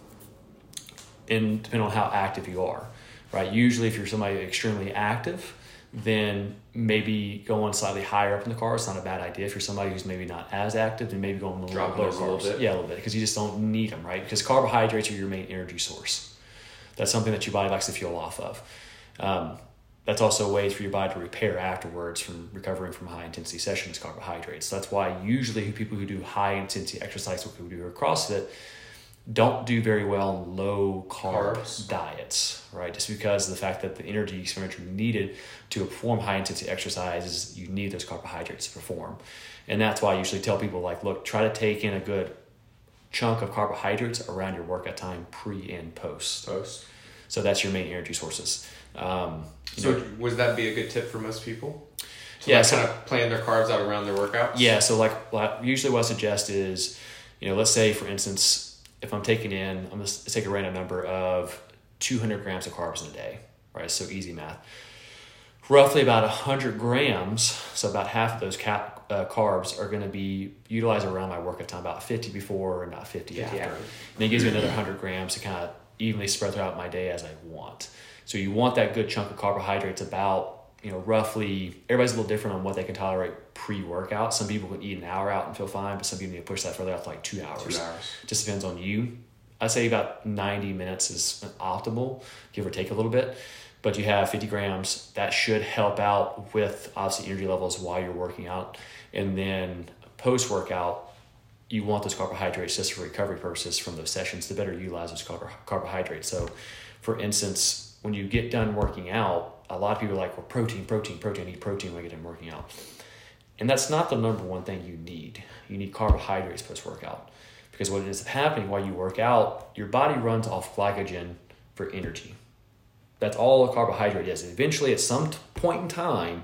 Speaker 1: and depending on how active you are, right? Usually, if you're somebody extremely active, then maybe going slightly higher up in the carbs is not a bad idea. If you're somebody who's maybe not as active, then maybe going a little lower
Speaker 2: a little bit.
Speaker 1: Yeah, a little bit because you just don't need them, right? Because carbohydrates are your main energy source. That's something that your body likes to fuel off of. Um, that's also a way for your body to repair afterwards from recovering from high intensity sessions carbohydrates. So that's why usually people who do high intensity exercise, like who do CrossFit, don't do very well on low carb
Speaker 2: Carbs.
Speaker 1: diets, right? Just because of the fact that the energy expenditure needed to perform high intensity exercises, you need those carbohydrates to perform. And that's why I usually tell people like, look, try to take in a good chunk of carbohydrates around your workout time pre and post.
Speaker 2: Post.
Speaker 1: So that's your main energy sources. Um,
Speaker 2: So
Speaker 1: know,
Speaker 2: would that be a good tip for most people? To
Speaker 1: Yeah,
Speaker 2: like
Speaker 1: so-
Speaker 2: kind of plan their carbs out around their workouts.
Speaker 1: yeah. So like, usually what I suggest is, you know, let's say for instance, if I'm taking in, I'm gonna take a random number of 200 grams of carbs in a day, right? So easy math. Roughly about 100 grams, so about half of those cap, uh, carbs are going to be utilized around my workout time, about 50 before and about 50,
Speaker 2: 50
Speaker 1: after.
Speaker 2: after.
Speaker 1: And it gives me another 100 grams to kind of evenly spread throughout my day as I want. So you want that good chunk of carbohydrates about, you know, roughly, everybody's a little different on what they can tolerate pre-workout. Some people can eat an hour out and feel fine, but some people need to push that further out to like two hours.
Speaker 2: Two hours.
Speaker 1: Just depends on you. I'd say about 90 minutes is optimal, give or take a little bit. But you have 50 grams, that should help out with obviously energy levels while you're working out. And then post workout, you want those carbohydrates just for recovery purposes from those sessions to better utilize those carb- carbohydrates. So, for instance, when you get done working out, a lot of people are like, well, protein, protein, protein, I need protein when I get done working out. And that's not the number one thing you need. You need carbohydrates post workout. Because what is happening while you work out, your body runs off glycogen for energy. That's all a carbohydrate is. Eventually, at some point in time,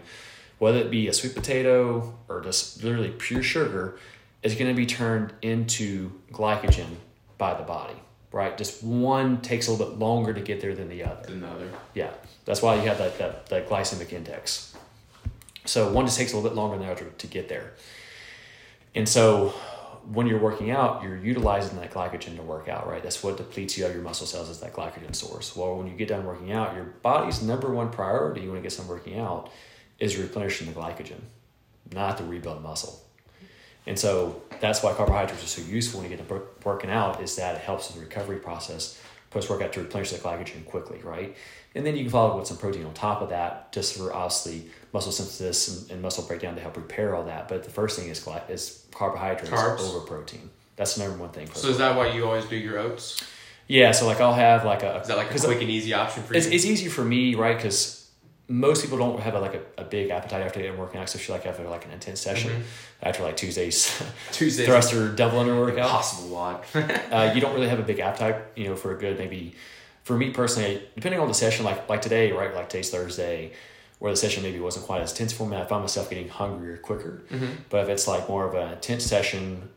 Speaker 1: whether it be a sweet potato or just literally pure sugar, is going to be turned into glycogen by the body, right? Just one takes a little bit longer to get there than the other.
Speaker 2: Another.
Speaker 1: Yeah, that's why you have that, that, that glycemic index. So one just takes a little bit longer than the other to get there. And so when you're working out, you're utilizing that glycogen to work out, right? That's what depletes you of your muscle cells is that glycogen source. Well, when you get done working out, your body's number one priority when it gets done working out is replenishing the glycogen, not to rebuild muscle. And so that's why carbohydrates are so useful when you get to working out is that it helps with the recovery process post workout to replenish that glycogen quickly, right? And then you can follow it with some protein on top of that, just for obviously muscle synthesis and, and muscle breakdown to help repair all that. But the first thing is gly- is carbohydrates
Speaker 2: Carbs.
Speaker 1: over protein. That's the number one thing.
Speaker 2: So is that why you always do your oats?
Speaker 1: yeah, so like I'll have like a
Speaker 2: Is that like a quick and easy option for you?
Speaker 1: it's, it's easy for me, right? Because most people don't have a, like a, a big appetite after they're working out, especially like after like an intense session.
Speaker 2: Mm-hmm.
Speaker 1: After like Tuesdays,
Speaker 2: Tuesdays.
Speaker 1: thrust or double under workout.
Speaker 2: Possible lot.
Speaker 1: uh, you don't really have a big appetite, you know, for a good maybe. For me personally, depending on the session, like like today, right? Like today's Thursday, where the session maybe wasn't quite as intense for me, I found myself getting hungrier quicker. But if it's like more of an intense session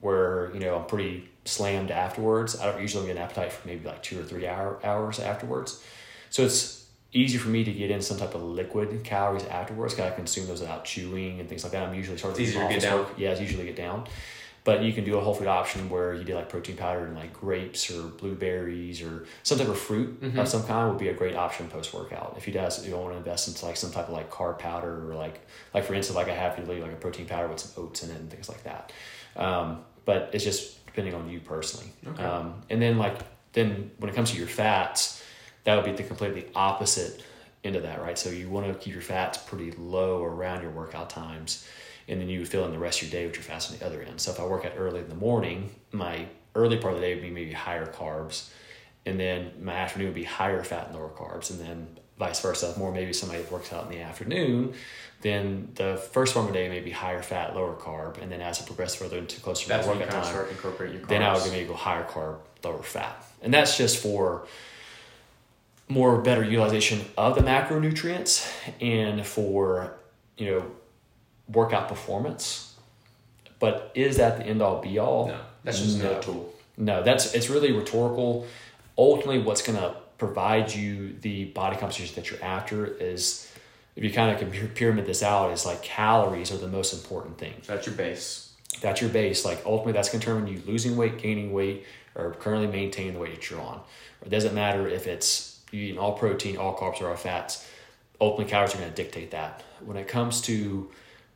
Speaker 1: where you know I'm pretty slammed afterwards, I don't usually get an appetite for maybe like two or three hour, hours afterwards. So it's easier for me to get in some type of liquid calories afterwards because I consume those without chewing and things like that. I'm usually starting
Speaker 2: It's easier to get down.
Speaker 1: work. Yeah, it's usually get down. But you can do a whole food option where you do like protein powder and like grapes or blueberries or some type of fruit
Speaker 2: Mm-hmm.
Speaker 1: of some kind would be a great option post workout. If you does you don't want to invest into like some type of like carb powder or like like for instance like I have usually like a protein powder with some oats in it and things like that. Um, but it's just depending on you personally.
Speaker 2: Okay.
Speaker 1: Um, and then like then when it comes to your fats, that would be the completely opposite end of that, right? So you want to keep your fats pretty low around your workout times, and then you would fill in the rest of your day with your fats on the other end. So if I work out early in the morning, my early part of the day would be maybe higher carbs, and then my afternoon would be higher fat and lower carbs, and then vice versa. More maybe somebody that works out in the afternoon, then the first part of the day may be higher fat, lower carb, and then as it progresses further into closer to workout time,
Speaker 2: start your carbs.
Speaker 1: then I would maybe go higher carb, lower fat. And that's just for more better utilization of the macronutrients and for, you know, workout performance. But is that the end all be all?
Speaker 2: No, that's just
Speaker 1: No.
Speaker 2: another tool.
Speaker 1: No, that's it's really rhetorical. Ultimately, what's going to provide you the body composition that you're after is, if you kind of can pyramid this out, is like calories are the most important thing.
Speaker 2: That's your base.
Speaker 1: That's your base. Like ultimately, that's going to determine you losing weight, gaining weight, or currently maintaining the weight that you're on. It doesn't matter if it's you eating all protein, all carbs, or all fats. Ultimately, calories are going to dictate that. When it comes to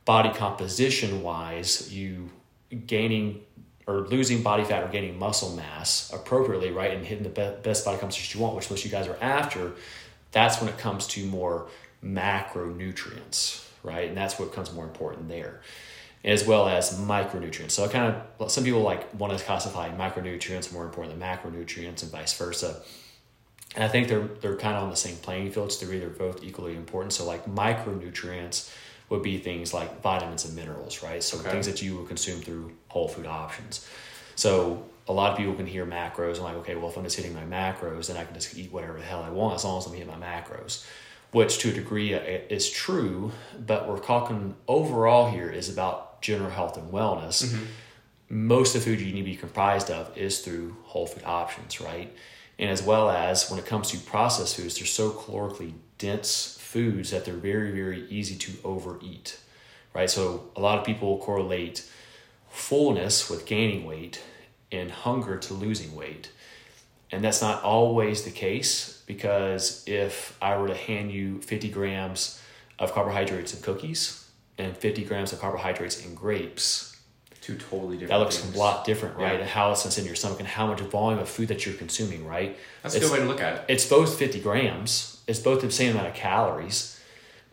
Speaker 1: body composition wise, you gaining or losing body fat or gaining muscle mass appropriately, right, and hitting the be- best body composition you want, which most you guys are after, that's when it comes to more macronutrients, right? And that's what becomes more important there, as well as micronutrients. So, I kind of some people like want to classify micronutrients more important than macronutrients, and vice versa. And I think they're they're kind of on the same playing field. So they're either both equally important. So like micronutrients would be things like vitamins and minerals, right? So
Speaker 2: Okay.
Speaker 1: things that you would consume through whole food options. So a lot of people can hear macros and like, okay, well if I'm just hitting my macros, then I can just eat whatever the hell I want as long as I'm hitting my macros. Which to a degree uh, is true, but we're talking overall here is about general health and wellness most of the food you need to be comprised of is through whole food options, right? And as well as when it comes to processed foods, they're so calorically dense foods that they're very, very easy to overeat, right? So a lot of people correlate fullness with gaining weight and hunger to losing weight. And that's not always the case because if I were to hand you 50 grams of carbohydrates in cookies and 50 grams of carbohydrates in grapes,
Speaker 2: Two totally different.
Speaker 1: that looks
Speaker 2: things.
Speaker 1: a lot different, right?
Speaker 2: Yeah.
Speaker 1: And how it's in your stomach and how much volume of food that you're consuming, right?
Speaker 2: That's a
Speaker 1: It's-
Speaker 2: good way to look at it.
Speaker 1: It's both 50 grams, it's both the same amount of calories,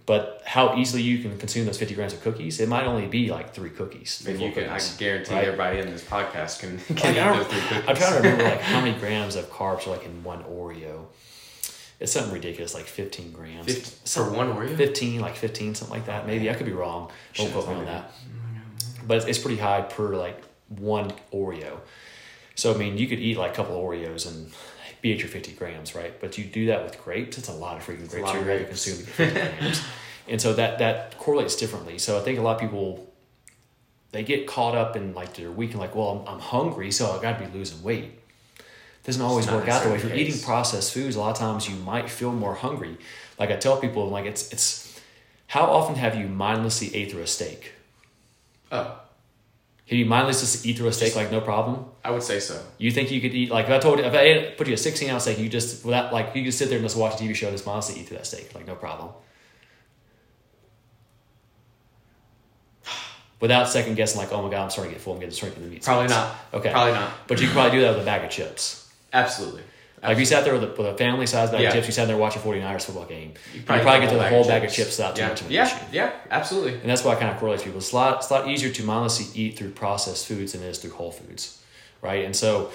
Speaker 1: but how easily you can consume those 50 grams of cookies, it might only be like three cookies. Three,
Speaker 2: you can, I guarantee
Speaker 1: right?
Speaker 2: everybody in this podcast can, can
Speaker 1: Like,
Speaker 2: eat those three cookies.
Speaker 1: I'm trying to remember like how many grams of carbs are like in one Oreo. It's something ridiculous, like 15 grams.
Speaker 2: 50 for one Oreo?
Speaker 1: 15, like 15, something like that. Maybe I could be wrong. Don't quote me on that. But it's, it's pretty high per like one Oreo. So I mean, you could eat like a couple Oreos and be at your 50 grams, right? But you do that with grapes, it's a lot of freaking grapes you're going to consume to 50 grams. And so that that correlates differently. So I think a lot of people they get caught up in like their week and like, well, I'm, I'm hungry, so I got to be losing weight. Doesn't always work out that way. If you're eating processed foods, a lot of times you might feel more hungry. Like I tell people, like it's it's how often have you mindlessly ate through a steak?
Speaker 2: Oh,
Speaker 1: Can you mindlessly just eat through a steak like no problem?
Speaker 2: I would say so.
Speaker 1: You think you could eat like if I told you if I ate, put you a sixteen ounce steak, you just without like you could sit there and just watch a TV show and just mindlessly eat through that steak like no problem. Without second guessing, like, oh my god, I'm starting to get full. I'm getting starting to get the meat.
Speaker 2: Probably
Speaker 1: spots.
Speaker 2: not.
Speaker 1: Okay.
Speaker 2: Probably not.
Speaker 1: But you could probably do that with a bag of chips.
Speaker 2: Absolutely.
Speaker 1: Like if you sat there with a, with a family size bag
Speaker 2: Yeah.
Speaker 1: of chips, you sat there watching 49ers football game, you
Speaker 2: probably
Speaker 1: probably,
Speaker 2: get
Speaker 1: to the
Speaker 2: whole bag of
Speaker 1: of chips without too much of an
Speaker 2: yeah.
Speaker 1: issue.
Speaker 2: Yeah. Absolutely.
Speaker 1: And that's why I kind of correlates people. It's a lot, it's a lot easier to mindlessly eat through processed foods than it is through whole foods, right? And so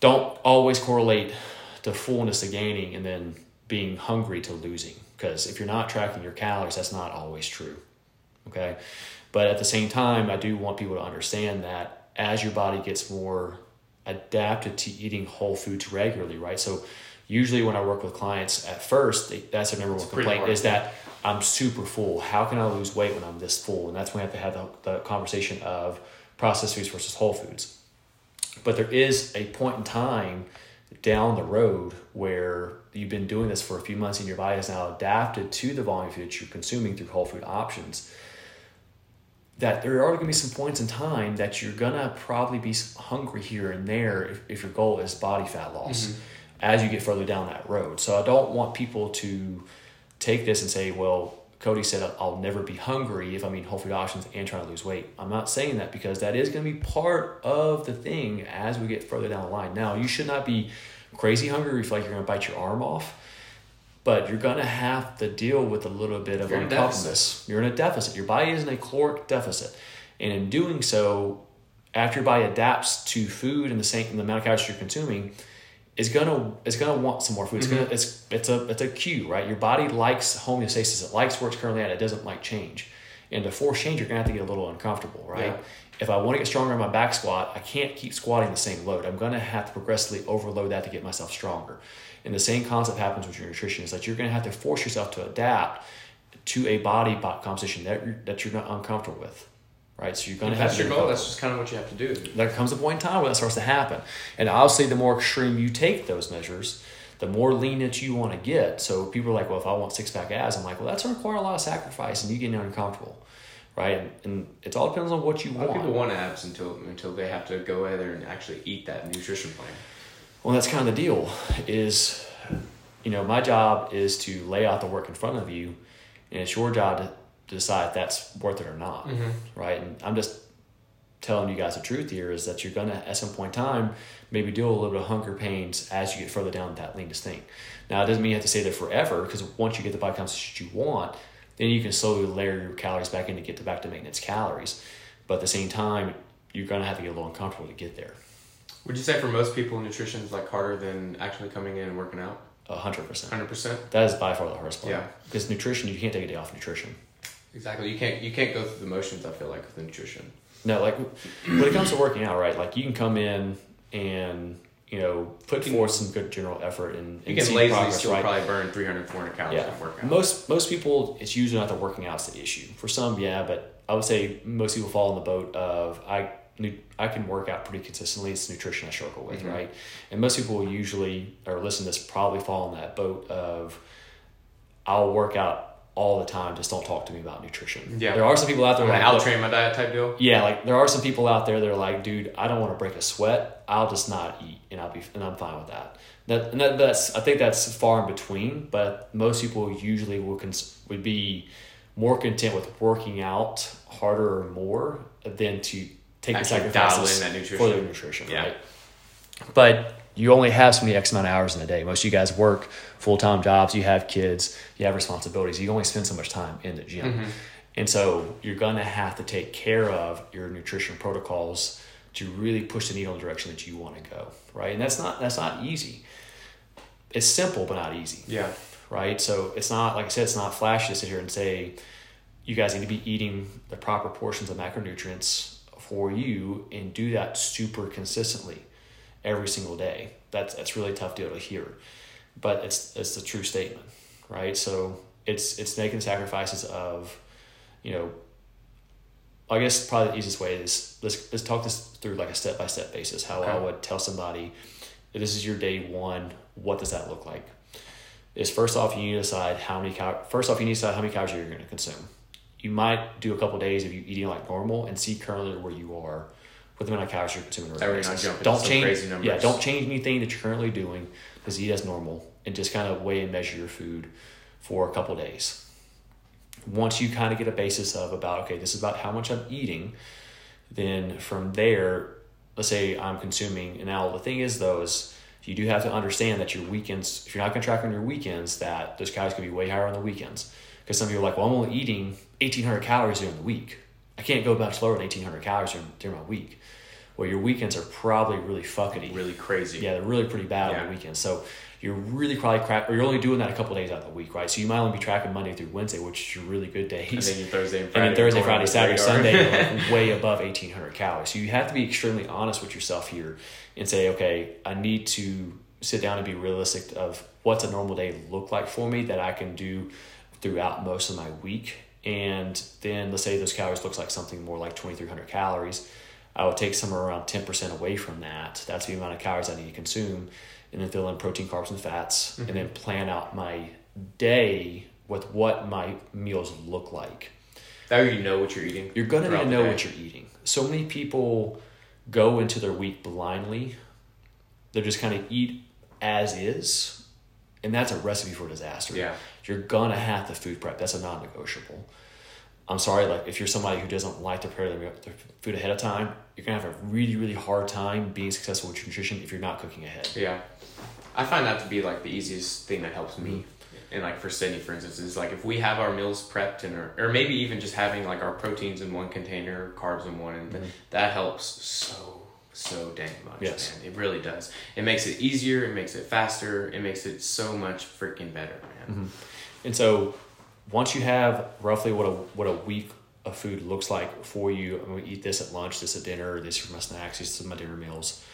Speaker 1: don't always correlate the fullness to gaining and then being hungry to losing. Because if you're not tracking your calories, that's not always true. Okay. But at the same time, I do want people to understand that as your body gets more adapted to eating whole foods regularly, right? So Usually, when I work with clients at first, they, that's their number one complaint is that I'm super full. How can I lose weight when I'm this full? And that's when we have to have the, the conversation of processed foods versus whole foods. But there is a point in time down the road where you've been doing this for a few months and your body has now adapted to the volume of food that you're consuming through whole food options. That there are going to be some points in time that you're going to probably be hungry here and there if, if your goal is body fat loss mm-hmm. as you get further down that road. So I don't want people to take this and say, well, Cody said I'll never be hungry if I'm eating whole food options and trying to lose weight. I'm not saying that because that is going to be part of the thing as we get further down the line. Now, you should not be crazy hungry if you feel like you're going to bite your arm off, but you're going to have to deal with a little bit of
Speaker 2: You're
Speaker 1: uncomfortableness. You're in a deficit. Your body is in a caloric deficit. And in doing so, after your body adapts to food and the same and the amount of calories you're consuming, is gonna it's gonna want some more food. It's gonna it's it's a it's a cue, right? Your body likes homeostasis. It likes where it's currently at. It doesn't like change. And to force change, you're gonna have to get a little uncomfortable, right?
Speaker 2: Yeah.
Speaker 1: If I want to get stronger in my back squat, I can't keep squatting the same load. I'm gonna have to progressively overload that to get myself stronger. And the same concept happens with your nutrition. Is that you're gonna have to force yourself to adapt to a body composition that you're, that you're not uncomfortable with, right? So you're gonna
Speaker 2: If
Speaker 1: have
Speaker 2: that's
Speaker 1: to
Speaker 2: your goal, that's just kind of what you have to do.
Speaker 1: there comes a point in time where that starts to happen. And obviously, the more extreme you take those measures, the more lean that you want to get. So people are like, well, if I want six pack abs, I'm like, well, that's going to require a lot of sacrifice and you getting uncomfortable, right? And, and it all depends on what you
Speaker 2: A lot of
Speaker 1: want.
Speaker 2: people want abs until until they have to go out there and actually eat that nutrition plan.
Speaker 1: Well, that's kind of the deal. Is you know, my job is to lay out the work in front of you, and it's your job to decide if that's worth it or not, mm-hmm. right? And I'm just telling you guys the truth here is that you're gonna at some point in time maybe deal a little bit of hunger pains as you get further down that leanest thing. Now it doesn't mean you have to stay there forever because once you get the body composition you want, then you can slowly layer your calories back in to get to back to maintenance calories. But at the same time, you're gonna have to get a little uncomfortable to get there.
Speaker 2: Would you say for most people, nutrition is like harder than actually coming in and working out?
Speaker 1: A hundred percent.
Speaker 2: Hundred percent.
Speaker 1: That is by far the hardest part.
Speaker 2: Yeah.
Speaker 1: Because nutrition, you can't take a day off nutrition.
Speaker 2: Exactly. You can't you can't go through the motions. I feel like with the nutrition.
Speaker 1: No, like when it comes to working out, right? Like you can come in and you know put
Speaker 2: You
Speaker 1: forth some good general effort and,
Speaker 2: You
Speaker 1: and
Speaker 2: can lazily
Speaker 1: progress,
Speaker 2: still
Speaker 1: right?
Speaker 2: probably burn 300, 400 calories
Speaker 1: yeah.
Speaker 2: workout.
Speaker 1: Most most people, it's usually not the working out's the issue. For some, yeah, but I would say most people fall in the boat of I I can work out pretty consistently. It's nutrition I struggle with,
Speaker 2: Mhm.
Speaker 1: right? And most people usually or listen to this probably fall in that boat of I'll work out all the time. Just don't talk to me about nutrition.
Speaker 2: Yeah.
Speaker 1: there are some people out there
Speaker 2: I'm
Speaker 1: like
Speaker 2: gonna
Speaker 1: "Look,
Speaker 2: out train my diet type deal.
Speaker 1: yeah, like there are some people out there that are like, dude, I don't want to break a sweat. I'll just not eat, and I'll be, and I'm fine with that. That, and that that's, I think that's far in between. But most people usually will cons- would be more content with working out harder or more than to the
Speaker 2: Actually dial
Speaker 1: sacrifices
Speaker 2: in that nutrition.
Speaker 1: for their nutrition,
Speaker 2: Yeah.
Speaker 1: right? But you only have so many X amount of hours in a day. Most of you guys work full time jobs. You have kids. You have responsibilities. You only spend so much time in the gym.
Speaker 2: Mm-hmm.
Speaker 1: And so you're going to have to take care of your nutrition protocols to really push the needle in the direction that you want to go, right? And that's not that's not easy. It's simple but not easy,
Speaker 2: Yeah.
Speaker 1: right? So it's not like I said, it's not flashy to sit here and say you guys need to be eating the proper portions of macronutrients for you and do that super consistently every single day. That's that's really tough deal to hear, but it's it's the true statement, right? So it's it's making sacrifices of, you know. I guess probably the easiest way is let's let's talk this through like a step by step basis. How I would tell somebody, this is your day one. What does that look like? Is first off you need to decide how many cal- first off you need to decide how many calories you're going to consume. You might do a couple days of you eating like normal and see currently where you are with the amount of calories you're consuming. on a
Speaker 2: That way
Speaker 1: regular
Speaker 2: you're not
Speaker 1: basis.
Speaker 2: jumping
Speaker 1: Don't change.
Speaker 2: crazy numbers.
Speaker 1: Yeah, don't change anything that you're currently doing. Just eat as normal and just kind of weigh and measure your food for a couple days. Once you kind of get a basis of about okay, this is about how much I'm eating, then from there, let's say I'm consuming. And now the thing is though is you do have to understand that your weekends, if you're not going to track on your weekends, that those calories can be way higher on the weekends. Because some people are like, well, I'm only eating 1,800 calories during the week. I can't go much lower than 1,800 calories during, during my week. Well, your weekends are probably really fuckety.
Speaker 2: Really crazy.
Speaker 1: Yeah, they're really pretty bad on the weekends. So you're really probably crack, or you're only doing that a couple days out of the week, right? So you might only be tracking Monday through Wednesday, which is your really good days.
Speaker 2: And then your Thursday and
Speaker 1: And
Speaker 2: Friday.
Speaker 1: then Thursday, Friday, Saturday, Sunday, like way above 1,800 calories. So you have to be extremely honest with yourself here and say, okay, I need to sit down and be realistic of what's a normal day look like for me that I can do throughout most of my week. And then let's say those calories looks like something more like 2,300 calories. I would take somewhere around 10% away from that. That's the amount of calories I need to consume. And then fill in protein, carbs, and fats.
Speaker 2: Mm-hmm.
Speaker 1: And then plan out my day with what my meals look like.
Speaker 2: That way you know what you're eating.
Speaker 1: You're going to know what you're eating. So many people go into their week blindly. They just kind of eat as is. And that's a recipe for disaster.
Speaker 2: Yeah.
Speaker 1: You're to have to food prep. That's a non negotiable. I'm sorry, like if you're somebody who doesn't like to prepare their, food ahead of time, you're to have a really, really hard time being successful with your nutrition if you're not cooking ahead.
Speaker 2: Yeah. I find that to be like the easiest thing that helps me.
Speaker 1: Mm-hmm.
Speaker 2: And like for Sydney, for instance, is like if we have our meals prepped and or, or maybe even just having like our proteins in one container, carbs in one, and that helps so so dang much.
Speaker 1: Yes.
Speaker 2: man. it really does. It makes it easier. It makes it faster. It makes it so much freaking better, man.
Speaker 1: Mm-hmm. And so once you have roughly what a what a week of food looks like for you, I'm gonna eat this at lunch, this at dinner, this for my snacks, these are my dinner meals.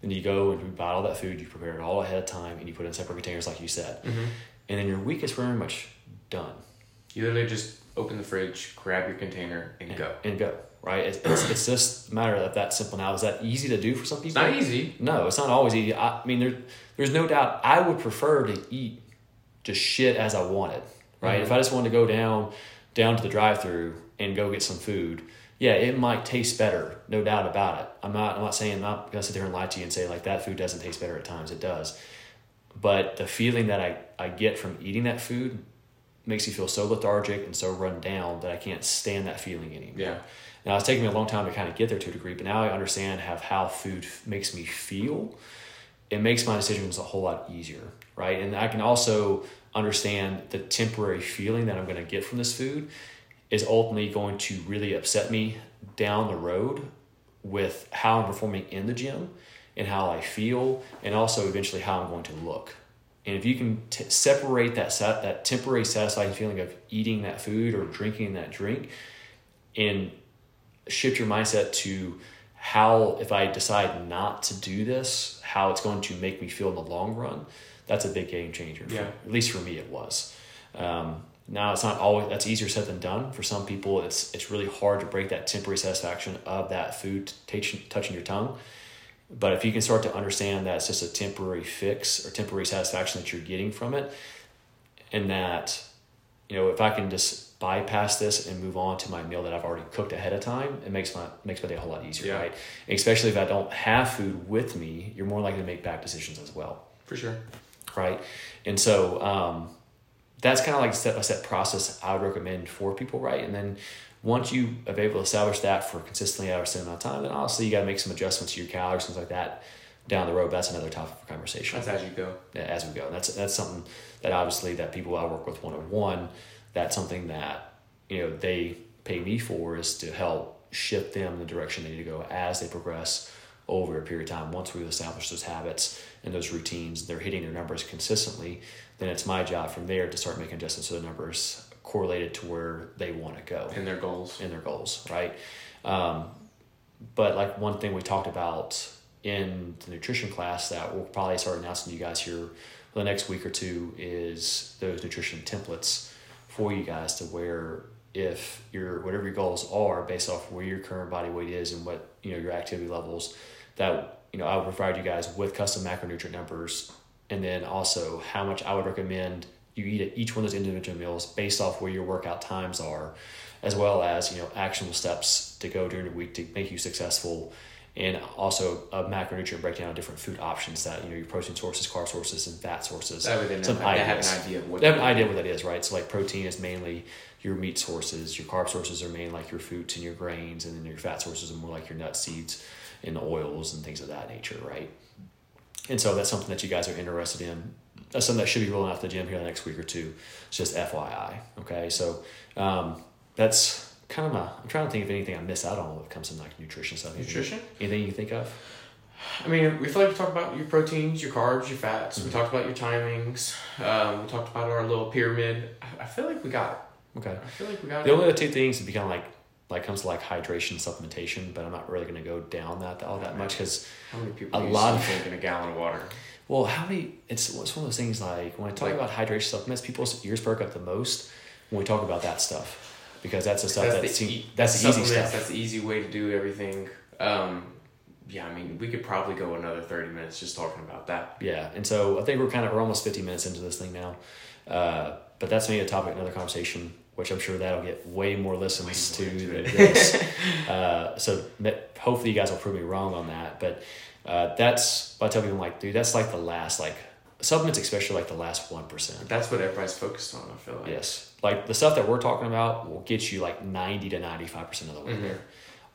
Speaker 1: Then you go and you buy all that food, you prepare it all ahead of time, and you put it in separate containers like you said.
Speaker 2: Mm-hmm.
Speaker 1: And then your week is very much done.
Speaker 2: You literally just open the fridge, grab your container, and go.
Speaker 1: And go. Right? It's, it's, it's just a matter of that simple now. Is that easy to do for some
Speaker 2: It's
Speaker 1: people?
Speaker 2: not easy.
Speaker 1: No, it's not always easy. I, I mean, there, there's no doubt I would prefer to eat just shit as I wanted, right?
Speaker 2: Mhm.
Speaker 1: If I just wanted to go down down to the drive-through and go get some food, yeah, it might taste better, no doubt about it. I'm not I'm not saying I'm not gonna sit there and lie to you and say like that food doesn't taste better at times. It does, but the feeling that I I get from eating that food makes me feel so lethargic and so run down that I can't stand that feeling anymore.
Speaker 2: Yeah.
Speaker 1: Now it's taken me a long time to kind of get there to a degree, but now I understand have how food makes me feel. It makes my decisions a whole lot easier, right? And I can also understand the temporary feeling that I'm going to get from this food is ultimately going to really upset me down the road with how I'm performing in the gym and how I feel, and also eventually how I'm going to look. And if you can t- separate that sat- that temporary satisfying feeling of eating that food or drinking that drink, and shift your mindset to how if I decide not to do this, how it's going to make me feel in the long run. That's a big game changer. For-
Speaker 2: Yeah.
Speaker 1: at least for me, it was. Um, now it's not always that's easier said than done. For some people, it's it's really hard to break that temporary satisfaction of that food touching touching your tongue. But if you can start to understand that it's just a temporary fix or temporary satisfaction that you're getting from it, and that, you know, if I can just bypass this and move on to my meal that I've already cooked ahead of time, it makes my makes my day a whole lot easier,
Speaker 2: Yeah.
Speaker 1: right? Especially if I don't have food with me, you're more likely to make bad decisions as well
Speaker 2: For sure.
Speaker 1: right? And so um, that's kind of like a step by step process I would recommend for people, right? And then once you have able to establish that for consistently over a certain amount of time, then obviously you got to make some adjustments to your calories, things like that down the road. That's another topic for conversation
Speaker 2: That's as you go.
Speaker 1: yeah, as we go. And that's that's something that obviously that people I work with one on one, that's something that you know they pay me for is to help shift them in the direction they need to go as they progress over a period of time. Once we've established those habits and those routines, they're hitting their numbers consistently. Then it's my job from there to start making adjustments so the numbers correlated to where they want to go
Speaker 2: And their goals.
Speaker 1: in their goals, right? Um, but like one thing we talked about in the nutrition class that we'll probably start announcing to you guys here for the next week or two is those nutrition templates for you guys to where if your whatever your goals are based off where your current body weight is and what you know your activity levels that you know I would provide you guys with custom macronutrient numbers. And then also how much I would recommend you eat at each one of those individual meals based off where your workout times are, as well as you know actionable steps to go during the week to make you successful, and also a macronutrient breakdown of different food options that you know your protein sources, carb sources, and fat sources.
Speaker 2: That
Speaker 1: Some
Speaker 2: have
Speaker 1: ideas.
Speaker 2: an idea of what
Speaker 1: They have an idea what that is, right? So like protein is mainly your meat sources, your carb sources are mainly like your fruits and your grains, and then your fat sources are more like your nuts, seeds, and oils and things of that nature, right? And so that's something that you guys are interested in. That's something that should be rolling out the gym here in the next week or two. It's just FYI. Okay, so um, that's kind of my. I'm trying to think of anything I miss out on when it comes to like nutrition stuff.
Speaker 2: Nutrition?
Speaker 1: Anything you think of?
Speaker 2: I mean, we feel like we talked about your proteins, your carbs, your fats.
Speaker 1: Mhm.
Speaker 2: We talked about your timings. Um, we talked about our little pyramid. I, I feel like we got
Speaker 1: Okay.
Speaker 2: I feel like we got
Speaker 1: The
Speaker 2: it.
Speaker 1: only other two things would be kind of like like comes to like hydration supplementation, but I'm not really going to go down that all that much because
Speaker 2: How many people
Speaker 1: a lot of-
Speaker 2: drinking a gallon of water?
Speaker 1: Well, how many? It's it's one of those things like when I talk
Speaker 2: Like-
Speaker 1: about hydration supplements, people's ears perk up the most when we talk about that stuff because that's the stuff
Speaker 2: that's,
Speaker 1: that's
Speaker 2: the, e-
Speaker 1: that's the easy stuff.
Speaker 2: That's the easy way to do everything. Um, yeah, I mean, we could probably go another thirty minutes just talking about that.
Speaker 1: Yeah, and so I think we're kind of we're almost fifty minutes into this thing now, uh, but that's maybe a topic another conversation, which I'm sure that'll get way more listens
Speaker 2: Way
Speaker 1: to
Speaker 2: more into
Speaker 1: than this. uh, so hopefully you guys will prove me wrong on that, but uh, that's I tell people I'm like, dude, that's like the last like supplements, especially like the last one percent.
Speaker 2: That's what everybody's focused on. I feel like.
Speaker 1: Yes, like the stuff that we're talking about will get you like ninety to ninety five percent of the way
Speaker 2: Mhm.
Speaker 1: there.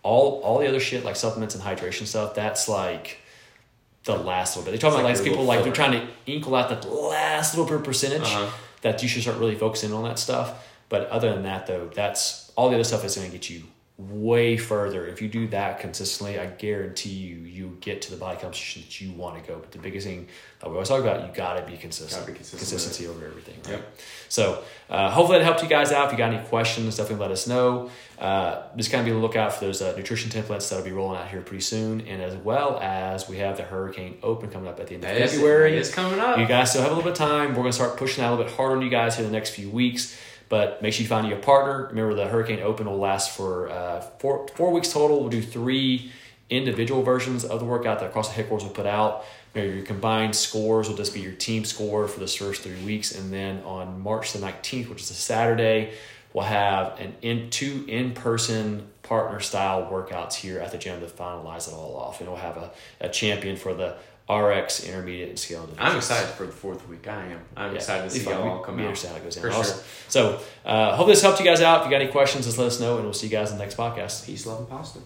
Speaker 1: All all the other shit like supplements and hydration stuff, that's like the last little bit. They talk about
Speaker 2: like
Speaker 1: like people like they're trying to inkle out that last little bit percentage
Speaker 2: Uh-huh.
Speaker 1: that you should start really focusing on that stuff. But other than that, though, that's all the other stuff is going to get you way further. If you do that consistently, I guarantee you, you get to the body composition that you want to go. But the biggest thing that we always talk about, you got to be consistent.
Speaker 2: Gotta be consistent
Speaker 1: Consistency over everything. Right?
Speaker 2: Yep.
Speaker 1: So uh, hopefully that helped you guys out. If you got any questions, definitely let us know. Uh, just kind of be on the lookout for those uh, nutrition templates that'll be rolling out here pretty soon, and as well as we have the Hurricane Open coming up at the end of
Speaker 2: That
Speaker 1: February.
Speaker 2: It's coming up.
Speaker 1: You guys still have a little bit of time. We're going to start pushing that a little bit harder on you guys here in the next few weeks. But make sure you find your partner. Remember, the Hurricane Open will last for uh, four, four weeks total. We'll do three individual versions of the workout that across the headquarters will put out. Maybe your combined scores will just be your team score for this first three weeks. And then on March the 19th, which is a Saturday, we'll have an in two in-person partner style workouts here at the gym to finalize it all off. And we'll have a, a champion for the RX intermediate and scale divisions.
Speaker 2: I'm excited for the fourth week. I am. I'm
Speaker 1: Yeah,
Speaker 2: excited to see y'all all come out.
Speaker 1: understand how it goes down.
Speaker 2: For
Speaker 1: Awesome.
Speaker 2: sure.
Speaker 1: So, uh, hope this helped you guys out. If you got any questions, just let us know, and we'll see you guys in the next podcast.
Speaker 2: Peace, love, and pasta.